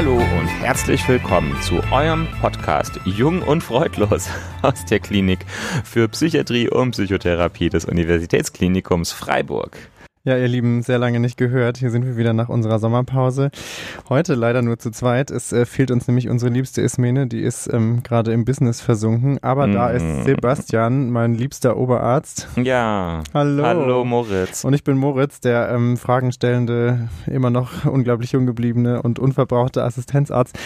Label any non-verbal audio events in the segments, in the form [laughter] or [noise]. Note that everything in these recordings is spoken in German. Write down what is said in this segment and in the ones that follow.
Hallo und herzlich willkommen zu eurem Podcast Jung und Freudlos [laughs] aus der Klinik für Psychiatrie und Psychotherapie des Universitätsklinikums Freiburg. Ja, ihr Lieben, sehr lange nicht gehört. Hier sind wir wieder nach unserer Sommerpause. Heute leider nur zu zweit. Es äh, fehlt uns nämlich unsere liebste Ismene, die ist ähm, gerade im Business versunken. Aber mm. da ist mhm. Sebastian, mein liebster Oberarzt. Ja. Hallo. Hallo Moritz. Und ich bin Moritz, der ähm, fragenstellende, immer noch unglaublich jung gebliebene und unverbrauchte Assistenzarzt.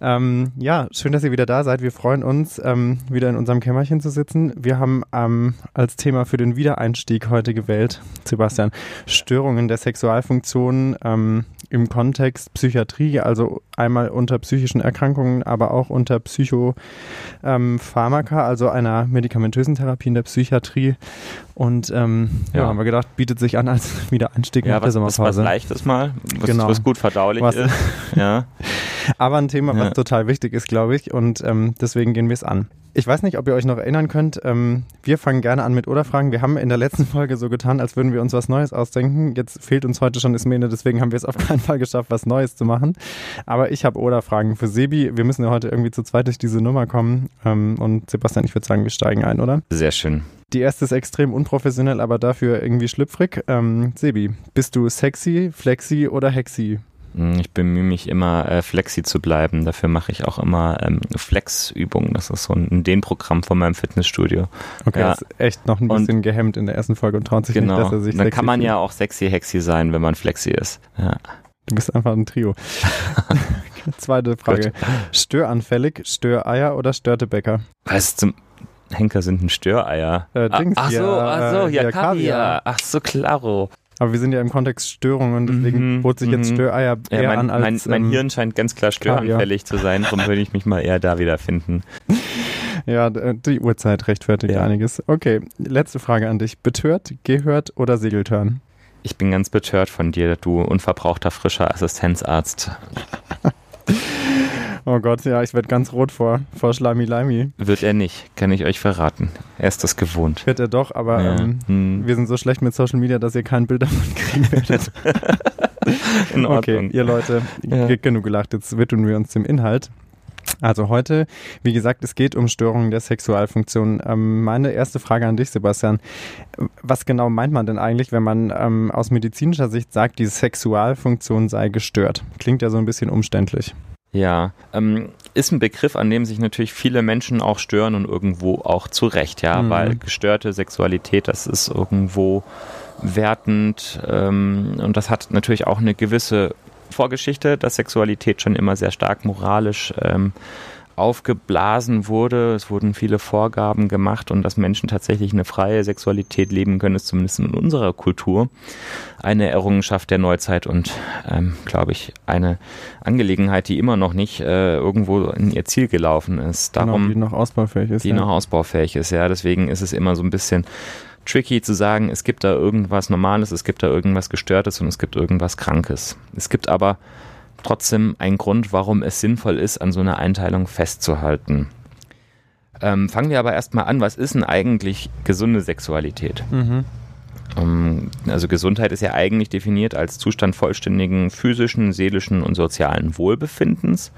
Ähm, ja, schön, dass ihr wieder da seid. Wir freuen uns, ähm, wieder in unserem Kämmerchen zu sitzen. Wir haben ähm, als Thema für den Wiedereinstieg heute gewählt, Sebastian, Störungen der Sexualfunktion ähm, im Kontext Psychiatrie, also einmal unter psychischen Erkrankungen, aber auch unter Psychopharmaka, ähm, also einer medikamentösen Therapie in der Psychiatrie. Und ähm, ja. ja. haben wir gedacht, bietet sich an als [laughs] Wiedereinstieg ja, nach was, der Sommerpause. Was, was Leichtes mal, was, genau. was gut verdaulich was, ist. ja. [laughs] Aber ein Thema, was ja. total wichtig ist, glaube ich. Und ähm, deswegen gehen wir es an. Ich weiß nicht, ob ihr euch noch erinnern könnt. Ähm, wir fangen gerne an mit Oder-Fragen. Wir haben in der letzten Folge so getan, als würden wir uns was Neues ausdenken. Jetzt fehlt uns heute schon Ismene, deswegen haben wir es auf keinen Fall geschafft, was Neues zu machen. Aber ich habe Oder-Fragen für Sebi. Wir müssen ja heute irgendwie zu zweit durch diese Nummer kommen. Ähm, und Sebastian, ich würde sagen, wir steigen ein, oder? Sehr schön. Die erste ist extrem unprofessionell, aber dafür irgendwie schlüpfrig. Ähm, Sebi, bist du sexy, flexi oder hexy? Hm, ich bemühe mich immer, äh, flexi zu bleiben. Dafür mache ich auch immer ähm, Flex-Übungen. Das ist so ein Dehnprogramm von meinem Fitnessstudio. Okay, ja. ist echt noch ein bisschen und, gehemmt in der ersten Folge und traut sich genau. nicht, dass er sich Dann kann man fühlt. ja auch sexy hexy sein, wenn man flexi ist. Ja. Du bist einfach ein Trio. [laughs] Zweite Frage. Gut. Störanfällig, Störeier oder Störtebäcker? Was zum Henker sind ein Störeier? Äh, Dings, ach, ach so, ach so, ja, Kaviar. Kaviar. Ach so, klaro. Aber wir sind ja im Kontext Störungen, deswegen mhm, bot sich jetzt mhm. Störeier eher ja, mein, an als. Mein, mein ähm, Hirn scheint ganz klar störanfällig zu sein, [laughs] darum würde ich mich mal eher da wiederfinden. Ja, die Uhrzeit rechtfertigt ja. einiges. Okay, letzte Frage an dich. Betört, gehört oder Segeltörn? Ich bin ganz betört von dir, du unverbrauchter frischer Assistenzarzt. [laughs] Oh Gott, ja, ich werde ganz rot vor, vor Schleimi Leimi. Wird er nicht, kann ich euch verraten. Er ist das gewohnt. Wird er doch, aber ja. ähm, hm. wir sind so schlecht mit Social Media, dass ihr kein Bild davon [laughs] kriegen werdet. [laughs] In Ordnung. Okay, ihr Leute, ja. genug gelacht, jetzt widmen wir uns dem Inhalt. Also heute, wie gesagt, es geht um Störungen der Sexualfunktion. Ähm, meine erste Frage an dich, Sebastian. Was genau meint man denn eigentlich, wenn man ähm, aus medizinischer Sicht sagt, die Sexualfunktion sei gestört? Klingt ja so ein bisschen umständlich. Ja, ähm, ist ein Begriff, an dem sich natürlich viele Menschen auch stören und irgendwo auch zu Recht, ja, mhm. weil gestörte Sexualität, das ist irgendwo wertend ähm, und das hat natürlich auch eine gewisse Vorgeschichte, dass Sexualität schon immer sehr stark moralisch ähm, aufgeblasen wurde. Es wurden viele Vorgaben gemacht und dass Menschen tatsächlich eine freie Sexualität leben können, ist zumindest in unserer Kultur eine Errungenschaft der Neuzeit und, ähm, glaube ich, eine Angelegenheit, die immer noch nicht äh, irgendwo in ihr Ziel gelaufen ist. Genau, Darum, genau, die noch ausbaufähig ist. Die ja. noch ausbaufähig ist, ja. Deswegen ist es immer so ein bisschen tricky zu sagen, es gibt da irgendwas Normales, es gibt da irgendwas Gestörtes und es gibt irgendwas Krankes. Es gibt aber trotzdem ein Grund, warum es sinnvoll ist, an so einer Einteilung festzuhalten. Ähm, fangen wir aber erstmal an, was ist denn eigentlich gesunde Sexualität? Mhm. Ähm, also Gesundheit ist ja eigentlich definiert als Zustand vollständigen physischen, seelischen und sozialen Wohlbefindens.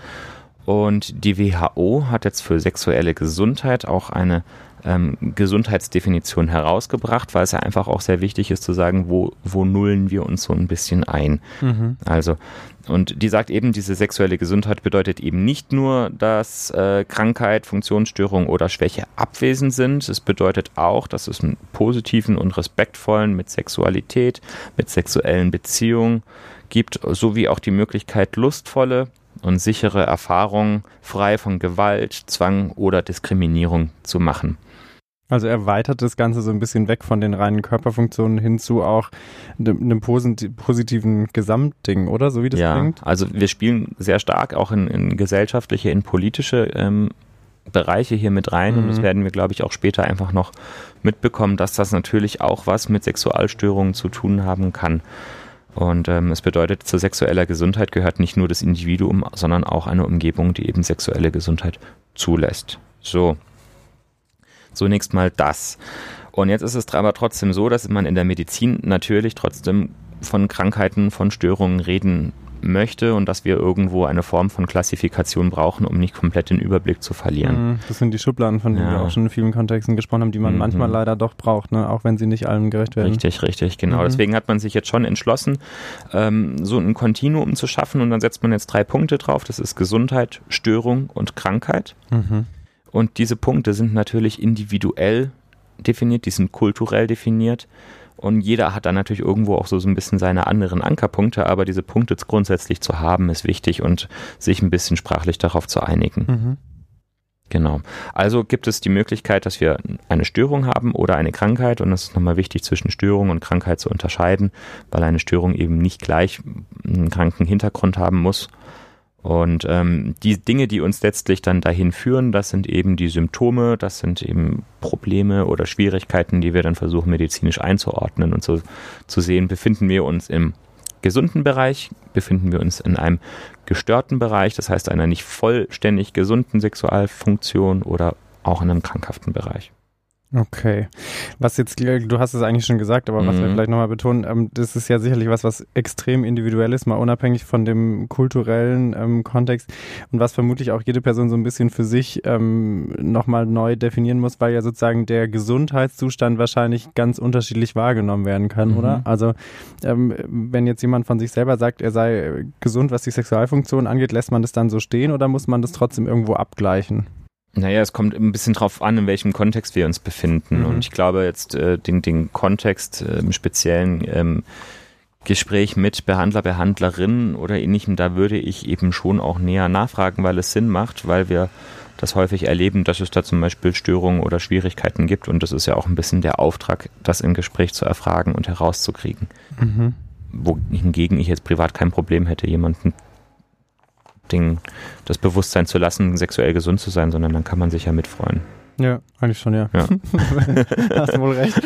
Und die WHO hat jetzt für sexuelle Gesundheit auch eine ähm, Gesundheitsdefinition herausgebracht, weil es ja einfach auch sehr wichtig ist zu sagen, wo, wo nullen wir uns so ein bisschen ein. Mhm. Also, und die sagt eben, diese sexuelle Gesundheit bedeutet eben nicht nur, dass äh, Krankheit, Funktionsstörung oder Schwäche abwesend sind. Es bedeutet auch, dass es einen positiven und respektvollen mit Sexualität, mit sexuellen Beziehungen gibt, sowie auch die Möglichkeit, lustvolle und sichere Erfahrungen frei von Gewalt, Zwang oder Diskriminierung zu machen. Also erweitert das Ganze so ein bisschen weg von den reinen Körperfunktionen hin zu auch einem positiven Gesamtding, oder? So wie das ja, klingt? Also wir spielen sehr stark auch in, in gesellschaftliche, in politische ähm, Bereiche hier mit rein mhm. und das mhm. werden wir, glaube ich, auch später einfach noch mitbekommen, dass das natürlich auch was mit Sexualstörungen zu tun haben kann. Und ähm, es bedeutet, zu sexueller Gesundheit gehört nicht nur das Individuum, sondern auch eine Umgebung, die eben sexuelle Gesundheit zulässt. So, Zunächst mal das. Und jetzt ist es aber trotzdem so, dass man in der Medizin natürlich trotzdem von Krankheiten, von Störungen reden möchte und dass wir irgendwo eine Form von Klassifikation brauchen, um nicht komplett den Überblick zu verlieren. Mhm, das sind die Schubladen, von denen ja. wir auch schon in vielen Kontexten gesprochen haben, die man mhm. manchmal leider doch braucht, ne? auch wenn sie nicht allen gerecht werden. Richtig, richtig, genau. Mhm. Deswegen hat man sich jetzt schon entschlossen, ähm, so ein Kontinuum zu schaffen und dann setzt man jetzt drei Punkte drauf. Das ist Gesundheit, Störung und Krankheit. Mhm. Und diese Punkte sind natürlich individuell definiert, die sind kulturell definiert. Und jeder hat dann natürlich irgendwo auch so, so ein bisschen seine anderen Ankerpunkte, aber diese Punkte grundsätzlich zu haben, ist wichtig und sich ein bisschen sprachlich darauf zu einigen. Mhm. Genau. Also gibt es die Möglichkeit, dass wir eine Störung haben oder eine Krankheit und das ist nochmal wichtig zwischen Störung und Krankheit zu unterscheiden, weil eine Störung eben nicht gleich einen kranken Hintergrund haben muss. Und ähm, die Dinge, die uns letztlich dann dahin führen, das sind eben die Symptome, das sind eben Probleme oder Schwierigkeiten, die wir dann versuchen medizinisch einzuordnen und so zu sehen, befinden wir uns im gesunden Bereich, befinden wir uns in einem gestörten Bereich, das heißt einer nicht vollständig gesunden Sexualfunktion oder auch in einem krankhaften Bereich. Okay. Was jetzt, du hast es eigentlich schon gesagt, aber mhm. was wir vielleicht nochmal betonen, ähm, das ist ja sicherlich was, was extrem individuell ist, mal unabhängig von dem kulturellen ähm, Kontext und was vermutlich auch jede Person so ein bisschen für sich ähm, nochmal neu definieren muss, weil ja sozusagen der Gesundheitszustand wahrscheinlich ganz unterschiedlich wahrgenommen werden kann, mhm. oder? Also ähm, wenn jetzt jemand von sich selber sagt, er sei gesund, was die Sexualfunktion angeht, lässt man das dann so stehen oder muss man das trotzdem irgendwo abgleichen? Naja, es kommt ein bisschen drauf an, in welchem Kontext wir uns befinden. Mhm. Und ich glaube jetzt äh, den, den Kontext äh, im speziellen ähm, Gespräch mit Behandler, Behandlerinnen oder ähnlichem, da würde ich eben schon auch näher nachfragen, weil es Sinn macht, weil wir das häufig erleben, dass es da zum Beispiel Störungen oder Schwierigkeiten gibt. Und das ist ja auch ein bisschen der Auftrag, das im Gespräch zu erfragen und herauszukriegen. Mhm. Wohingegen ich jetzt privat kein Problem hätte, jemanden Ding, das Bewusstsein zu lassen, sexuell gesund zu sein, sondern dann kann man sich ja mitfreuen. Ja, eigentlich schon, ja. ja. [laughs] Hast wohl recht.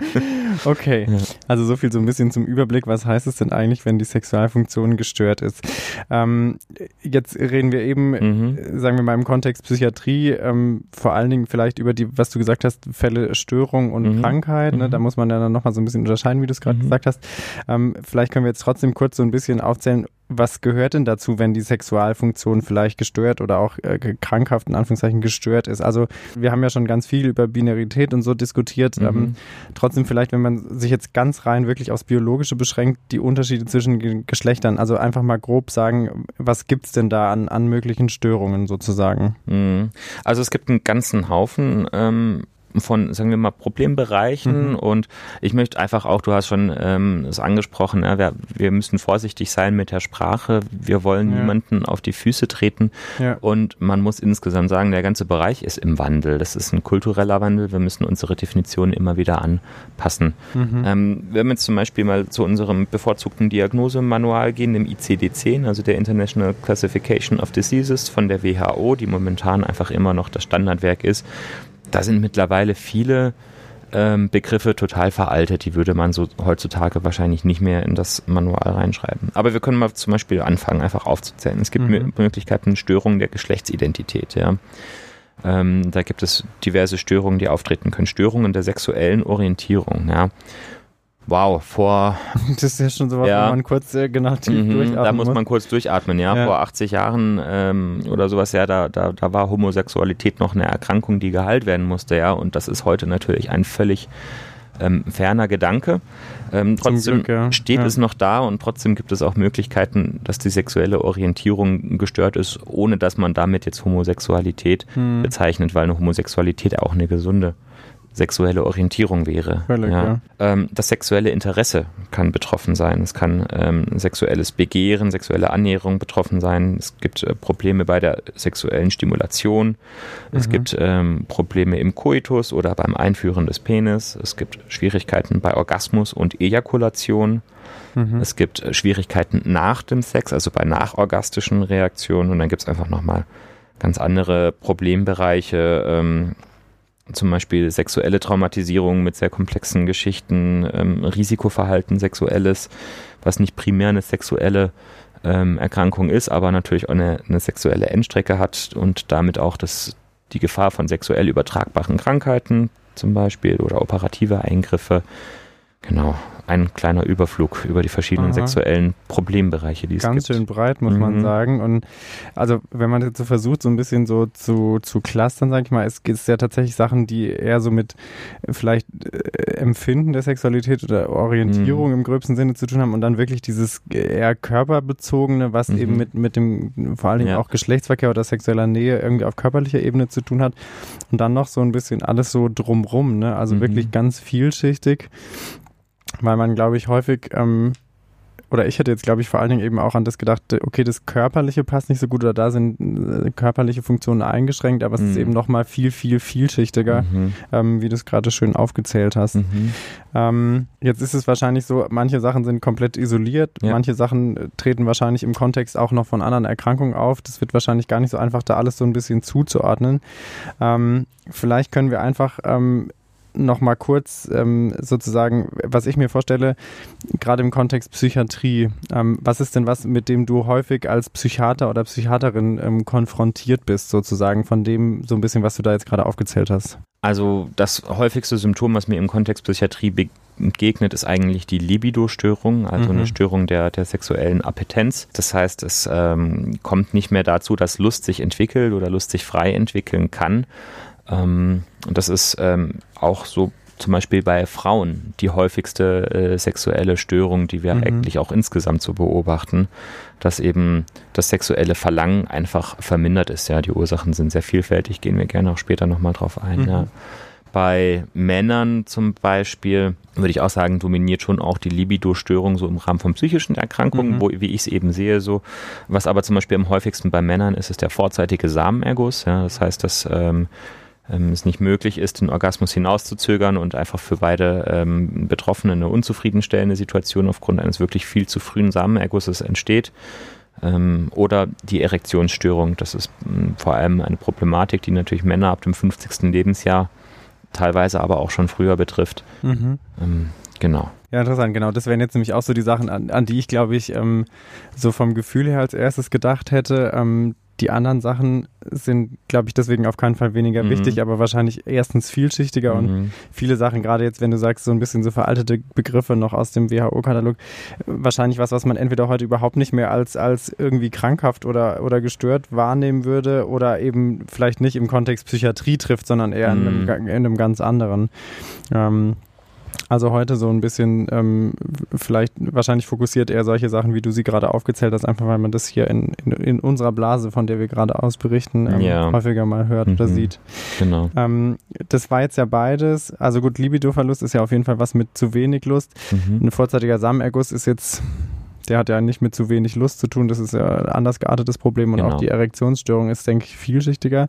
[laughs] okay, ja. also so viel so ein bisschen zum Überblick. Was heißt es denn eigentlich, wenn die Sexualfunktion gestört ist? Ähm, jetzt reden wir eben, mhm. sagen wir mal im Kontext Psychiatrie, ähm, vor allen Dingen vielleicht über die, was du gesagt hast, Fälle Störung und mhm. Krankheit. Ne? Da mhm. muss man dann nochmal so ein bisschen unterscheiden, wie du es gerade mhm. gesagt hast. Ähm, vielleicht können wir jetzt trotzdem kurz so ein bisschen aufzählen, was gehört denn dazu, wenn die Sexualfunktion vielleicht gestört oder auch äh, krankhaft in Anführungszeichen gestört ist? Also wir haben ja schon ganz viel über Binarität und so diskutiert. Mhm. Ähm, trotzdem vielleicht, wenn man sich jetzt ganz rein wirklich aufs Biologische beschränkt, die Unterschiede zwischen Geschlechtern, also einfach mal grob sagen, was gibt's denn da an, an möglichen Störungen sozusagen? Mhm. Also es gibt einen ganzen Haufen ähm, von, sagen wir mal, Problembereichen. Mhm. Und ich möchte einfach auch, du hast schon ähm, es angesprochen, ja, wir, wir, müssen vorsichtig sein mit der Sprache. Wir wollen ja. niemanden auf die Füße treten. Ja. Und man muss insgesamt sagen, der ganze Bereich ist im Wandel. Das ist ein kultureller Wandel. Wir müssen unsere Definition immer wieder anpassen. Mhm. Ähm, wenn wir jetzt zum Beispiel mal zu unserem bevorzugten Diagnosemanual gehen, dem ICD-10, also der International Classification of Diseases von der WHO, die momentan einfach immer noch das Standardwerk ist, da sind mittlerweile viele ähm, Begriffe total veraltet. Die würde man so heutzutage wahrscheinlich nicht mehr in das Manual reinschreiben. Aber wir können mal zum Beispiel anfangen, einfach aufzuzählen. Es gibt mhm. Möglichkeiten, Störungen der Geschlechtsidentität. Ja. Ähm, da gibt es diverse Störungen, die auftreten können. Störungen der sexuellen Orientierung. Ja. Wow, vor. [laughs] Das ist ja schon so was, ja, wo man kurz äh, genau tief mhm, durchatmen Da muss man kurz durchatmen, ja. ja. Vor 80 Jahren ähm, oder sowas, ja, da, da, da war Homosexualität noch eine Erkrankung, die geheilt werden musste, ja. Und das ist heute natürlich ein völlig ähm, ferner Gedanke. Ähm, trotzdem Glück, ja. steht ja. es noch da und trotzdem gibt es auch Möglichkeiten, dass die sexuelle Orientierung gestört ist, ohne dass man damit jetzt Homosexualität hm. bezeichnet, weil eine Homosexualität auch eine gesunde sexuelle Orientierung wäre. Völlig, ja. Ja. Ähm, das sexuelle Interesse kann betroffen sein. Es kann ähm, sexuelles Begehren, sexuelle Annäherung betroffen sein. Es gibt äh, Probleme bei der sexuellen Stimulation. Es mhm. gibt ähm, Probleme im Koitus oder beim Einführen des Penis. Es gibt Schwierigkeiten bei Orgasmus und Ejakulation. Mhm. Es gibt äh, Schwierigkeiten nach dem Sex, also bei nachorgastischen Reaktionen. Und dann gibt es einfach nochmal ganz andere Problembereiche, ähm, zum Beispiel sexuelle Traumatisierung mit sehr komplexen Geschichten, ähm, Risikoverhalten sexuelles, was nicht primär eine sexuelle ähm, Erkrankung ist, aber natürlich auch eine, eine, sexuelle Endstrecke hat und damit auch das, die Gefahr von sexuell übertragbaren Krankheiten zum Beispiel oder operative Eingriffe. Genau. Ein kleiner Überflug über die verschiedenen Aha. sexuellen Problembereiche, die es Ganz gibt. Ganz schön breit, muss mhm. man sagen. Und also wenn man jetzt so versucht, so ein bisschen so zu, zu clustern, sage ich mal, es gibt ja tatsächlich Sachen, die eher so mit vielleicht äh, Empfinden der Sexualität oder Orientierung mhm. im gröbsten Sinne zu tun haben und dann wirklich dieses eher körperbezogene, was mhm. eben mit, mit dem vor allen Dingen ja. auch Geschlechtsverkehr oder sexueller Nähe irgendwie auf körperlicher Ebene zu tun hat. Und dann noch so ein bisschen alles so drumrum, ne? Also mhm. wirklich ganz vielschichtig, weil man, glaube ich, häufig ähm, oder ich hätte jetzt, glaube ich, vor allen Dingen eben auch an das gedacht, okay, das Körperliche passt nicht so gut oder da sind äh, körperliche Funktionen eingeschränkt, aber es mhm. ist eben nochmal viel, viel, vielschichtiger, mhm. ähm, wie du es gerade schön aufgezählt hast. Mhm. Ähm, jetzt ist es wahrscheinlich so, manche Sachen sind komplett isoliert, ja. manche Sachen äh, treten wahrscheinlich im Kontext auch noch von anderen Erkrankungen auf. Das wird wahrscheinlich gar nicht so einfach, da alles so ein bisschen zuzuordnen. Ähm, vielleicht können wir einfach ähm, noch mal kurz ähm, sozusagen, was ich mir vorstelle, gerade im Kontext Psychiatrie, ähm, was ist denn was, mit dem du häufig als Psychiater oder Psychiaterin ähm, konfrontiert bist, sozusagen, von dem so ein bisschen, was du da jetzt gerade aufgezählt hast? Also das häufigste Symptom, was mir im Kontext Psychiatrie begegnet, ist eigentlich die Libido-Störung, also mhm. eine Störung der, der sexuellen Appetenz. Das heißt, es ähm, kommt nicht mehr dazu, dass Lust sich entwickelt oder Lust sich frei entwickeln kann, ähm, und das ist ähm, auch so zum Beispiel bei Frauen die häufigste äh, sexuelle Störung, die wir mhm. eigentlich auch insgesamt so beobachten, dass eben das sexuelle Verlangen einfach vermindert ist. Ja, die Ursachen sind sehr vielfältig, gehen wir gerne auch später nochmal drauf ein. Mhm. Ja. Bei Männern zum Beispiel würde ich auch sagen, dominiert schon auch die Libido-Störung so im Rahmen von psychischen Erkrankungen, mhm. wo, wie ich es eben sehe, so. Was aber zum Beispiel am häufigsten bei Männern ist, ist der vorzeitige Samenerguss. Ja, das heißt, dass ähm, ähm, es nicht möglich ist, den Orgasmus hinauszuzögern und einfach für beide ähm, Betroffenen eine unzufriedenstellende Situation aufgrund eines wirklich viel zu frühen Samenergusses entsteht. Ähm, oder die Erektionsstörung, das ist mh, hm, vor allem eine Problematik, die natürlich Männer ab dem 50. Lebensjahr teilweise aber auch schon früher betrifft. Mhm. Ähm, genau. Ja, interessant, genau. Das wären jetzt nämlich auch so die Sachen, an, an die ich, glaube ich, ähm, so vom Gefühl her als erstes gedacht hätte. Ähm, die anderen Sachen sind, glaube ich, deswegen auf keinen Fall weniger mhm. wichtig, aber wahrscheinlich erstens vielschichtiger mhm. und viele Sachen, gerade jetzt, wenn du sagst, so ein bisschen so veraltete Begriffe noch aus dem WHO-Katalog, wahrscheinlich was, was man entweder heute überhaupt nicht mehr als, als irgendwie krankhaft oder, oder gestört wahrnehmen würde oder eben vielleicht nicht im Kontext Psychiatrie trifft, sondern eher mhm. in, einem, in, einem, ganz anderen. Ähm, also heute so ein bisschen ähm, vielleicht wahrscheinlich fokussiert eher solche Sachen, wie du sie gerade aufgezählt hast, einfach weil man das hier in, in, in unserer Blase, von der wir gerade aus berichten, ähm, ja. häufiger mal hört mhm. oder sieht. Genau. Ähm, das war jetzt ja beides. Also gut, Libido-Verlust ist ja auf jeden Fall was mit zu wenig Lust. Mhm. Ein vorzeitiger Samenerguss ist jetzt der hat ja nicht mit zu wenig Lust zu tun. Das ist ja ein anders geartetes Problem und genau. auch die Erektionsstörung ist, denke ich, vielschichtiger.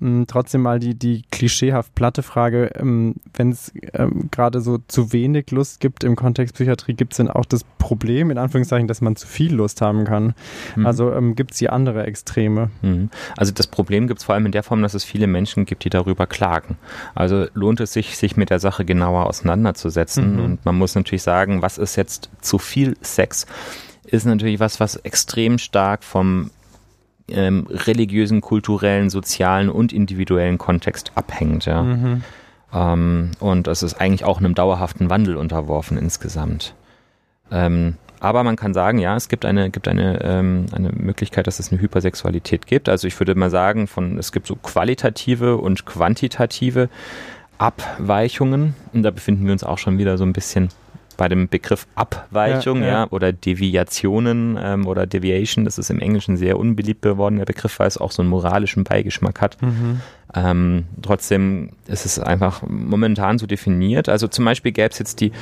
Ähm, trotzdem mal die, die klischeehaft platte Frage, ähm, wenn es ähm, gerade so zu wenig Lust gibt im Kontext Psychiatrie, gibt es denn auch das Problem, in Anführungszeichen, dass man zu viel Lust haben kann? Mhm. Also ähm, gibt es hier andere Extreme? Mhm. Also das Problem gibt es vor allem in der Form, dass es viele Menschen gibt, die darüber klagen. Also lohnt es sich, sich mit der Sache genauer auseinanderzusetzen. Mhm. Und man muss natürlich sagen, was ist jetzt zu viel Sex? Ist natürlich was, was extrem stark vom ähm, religiösen, kulturellen, sozialen und individuellen Kontext abhängt. Ja. Mhm. Ähm, und es ist eigentlich auch einem dauerhaften Wandel unterworfen insgesamt. Ähm, aber man kann sagen, ja, es gibt eine, gibt eine, ähm, eine Möglichkeit, dass es eine Hypersexualität gibt. Also ich würde mal sagen, von, es gibt so qualitative und quantitative Abweichungen. Und da befinden wir uns auch schon wieder so ein bisschen bei dem Begriff Abweichung ja, ja. ja oder Deviationen ähm, oder Deviation, das ist im Englischen sehr unbeliebt geworden, der Begriff, weil es auch so einen moralischen Beigeschmack hat. Mhm. Ähm, trotzdem ist es einfach momentan so definiert. Also zum Beispiel gäbe es jetzt die,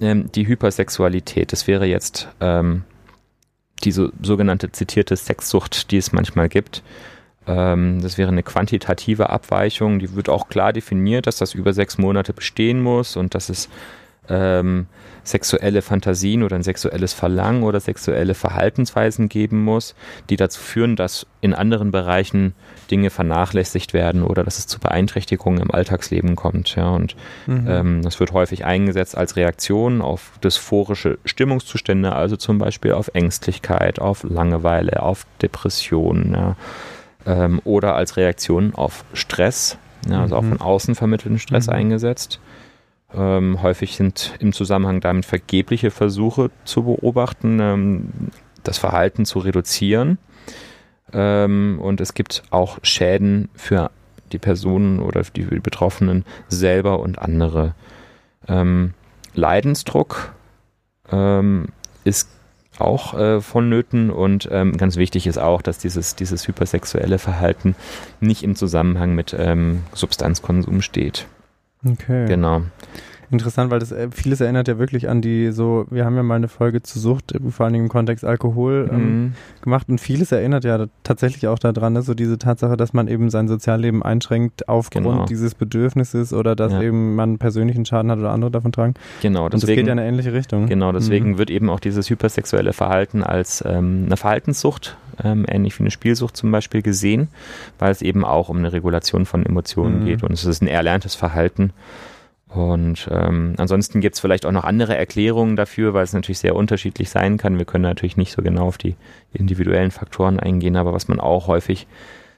ähm, die Hypersexualität. Das wäre jetzt ähm, diese sogenannte zitierte Sexsucht, die es manchmal gibt. Ähm, das wäre eine quantitative Abweichung. Die wird auch klar definiert, dass das über sechs Monate bestehen muss und dass es ähm, sexuelle Fantasien oder ein sexuelles Verlangen oder sexuelle Verhaltensweisen geben muss, die dazu führen, dass in anderen Bereichen Dinge vernachlässigt werden oder dass es zu Beeinträchtigungen im Alltagsleben kommt. Ja, und mhm. ähm, das wird häufig eingesetzt als Reaktion auf dysphorische Stimmungszustände, also zum Beispiel auf Ängstlichkeit, auf Langeweile, auf Depressionen ja, ähm, oder als Reaktion auf Stress, ja, also mhm. auch von außen vermittelten Stress mhm. eingesetzt. Ähm, häufig sind im Zusammenhang damit vergebliche Versuche zu beobachten, ähm, das Verhalten zu reduzieren. Ähm, und es gibt auch Schäden für die Personen oder die Betroffenen selber und andere. Ähm, Leidensdruck ähm, ist auch äh, vonnöten und ähm, ganz wichtig ist auch, dass dieses, dieses hypersexuelle Verhalten nicht im Zusammenhang mit ähm, Substanzkonsum steht. Okay. Genau. Interessant, weil das äh, vieles erinnert ja wirklich an die so, wir haben ja mal eine Folge zu Sucht, äh, vor allen Dingen im Kontext Alkohol ähm, mhm. gemacht und vieles erinnert ja tatsächlich auch daran, ne? so diese Tatsache, dass man eben sein Sozialleben einschränkt aufgrund genau. dieses Bedürfnisses oder dass ja. eben man persönlichen Schaden hat oder andere davon tragen. Genau, deswegen, und das geht ja in eine ähnliche Richtung. Genau, deswegen mhm. wird eben auch dieses hypersexuelle Verhalten als ähm, eine Verhaltenssucht ähm, ähnlich wie eine Spielsucht zum Beispiel gesehen, weil es eben auch um eine Regulation von Emotionen mhm. geht und es ist ein erlerntes Verhalten. Und ähm, ansonsten gibt es vielleicht auch noch andere Erklärungen dafür, weil es natürlich sehr unterschiedlich sein kann. Wir können natürlich nicht so genau auf die individuellen Faktoren eingehen, aber was man auch häufig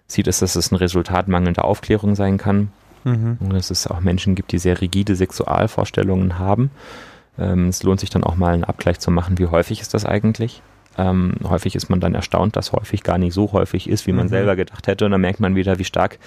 sieht, ist, dass es ein Resultat mangelnder Aufklärung sein kann. Mhm. Und dass es auch Menschen gibt, die sehr rigide Sexualvorstellungen haben. Ähm, es lohnt sich dann auch mal einen Abgleich zu machen, wie häufig ist das eigentlich. Ähm, häufig ist man dann erstaunt, dass häufig gar nicht so häufig ist, wie man mhm. selber gedacht hätte. Und dann merkt man wieder, wie stark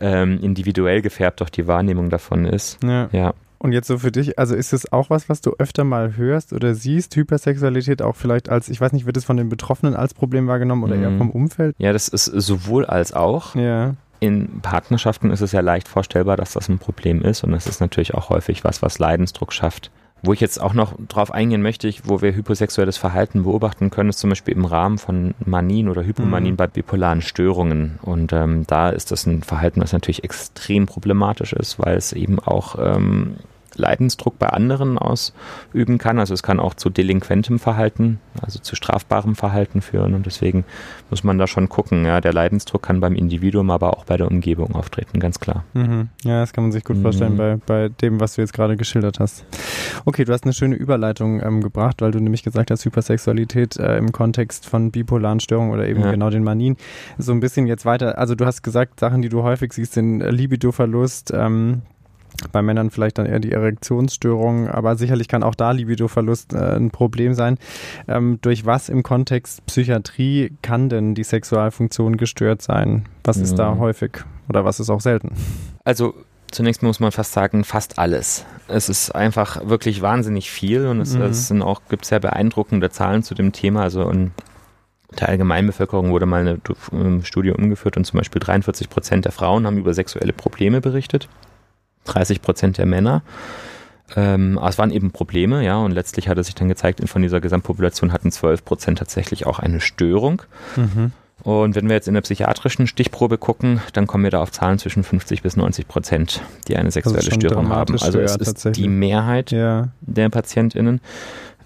ähm, individuell gefärbt doch die Wahrnehmung davon ist. Ja. ja. Und jetzt so für dich, also ist es auch was, was du öfter mal hörst oder siehst, Hypersexualität auch vielleicht als, ich weiß nicht, wird es von den Betroffenen als Problem wahrgenommen oder mhm. eher vom Umfeld? Ja, das ist sowohl als auch. Ja. In Partnerschaften ist es ja leicht vorstellbar, dass das ein Problem ist und es ist natürlich auch häufig was, was Leidensdruck schafft. Wo ich jetzt auch noch drauf eingehen möchte, wo wir hyposexuelles Verhalten beobachten können, ist zum Beispiel im Rahmen von Manien oder Hypomanien mhm. bei bipolaren Störungen. Und ähm, da ist das ein Verhalten, das natürlich extrem problematisch ist, weil es eben auch ähm, Leidensdruck bei anderen ausüben kann. Also es kann auch zu delinquentem Verhalten, also zu strafbarem Verhalten führen. Und deswegen muss man da schon gucken. Ja, der Leidensdruck kann beim Individuum, aber auch bei der Umgebung auftreten, ganz klar. Mhm. Ja, das kann man sich gut mhm. vorstellen bei, bei dem, was du jetzt gerade geschildert hast. Okay, du hast eine schöne Überleitung ähm, gebracht, weil du nämlich gesagt hast, Hypersexualität äh, im Kontext von bipolaren Störungen oder eben ja. genau den Manien. So ein bisschen jetzt weiter. Also du hast gesagt, Sachen, die du häufig siehst, sind Libidoverlust, ähm, bei Männern vielleicht dann eher die Erektionsstörung, aber sicherlich kann auch da Libidoverlust äh, ein Problem sein. Ähm, durch was im Kontext Psychiatrie kann denn die Sexualfunktion gestört sein? Was ist da mhm. häufig oder was ist auch selten? Also zunächst muss man fast sagen, fast alles. Es ist einfach wirklich wahnsinnig viel und es, mhm. es sind auch, gibt sehr beeindruckende Zahlen zu dem Thema. Also in der Allgemeinbevölkerung wurde mal eine ähm, Studie umgeführt und zum Beispiel 43 Prozent der Frauen haben über sexuelle Probleme berichtet. 30 Prozent der Männer. Ähm, aber es waren eben Probleme, ja, und letztlich hat es sich dann gezeigt, von dieser Gesamtpopulation hatten 12 Prozent tatsächlich auch eine Störung. Mhm. Und wenn wir jetzt in der psychiatrischen Stichprobe gucken, dann kommen wir da auf Zahlen zwischen 50 bis 90 Prozent, die eine sexuelle Störung haben. Also es ist die Mehrheit ja. der PatientInnen,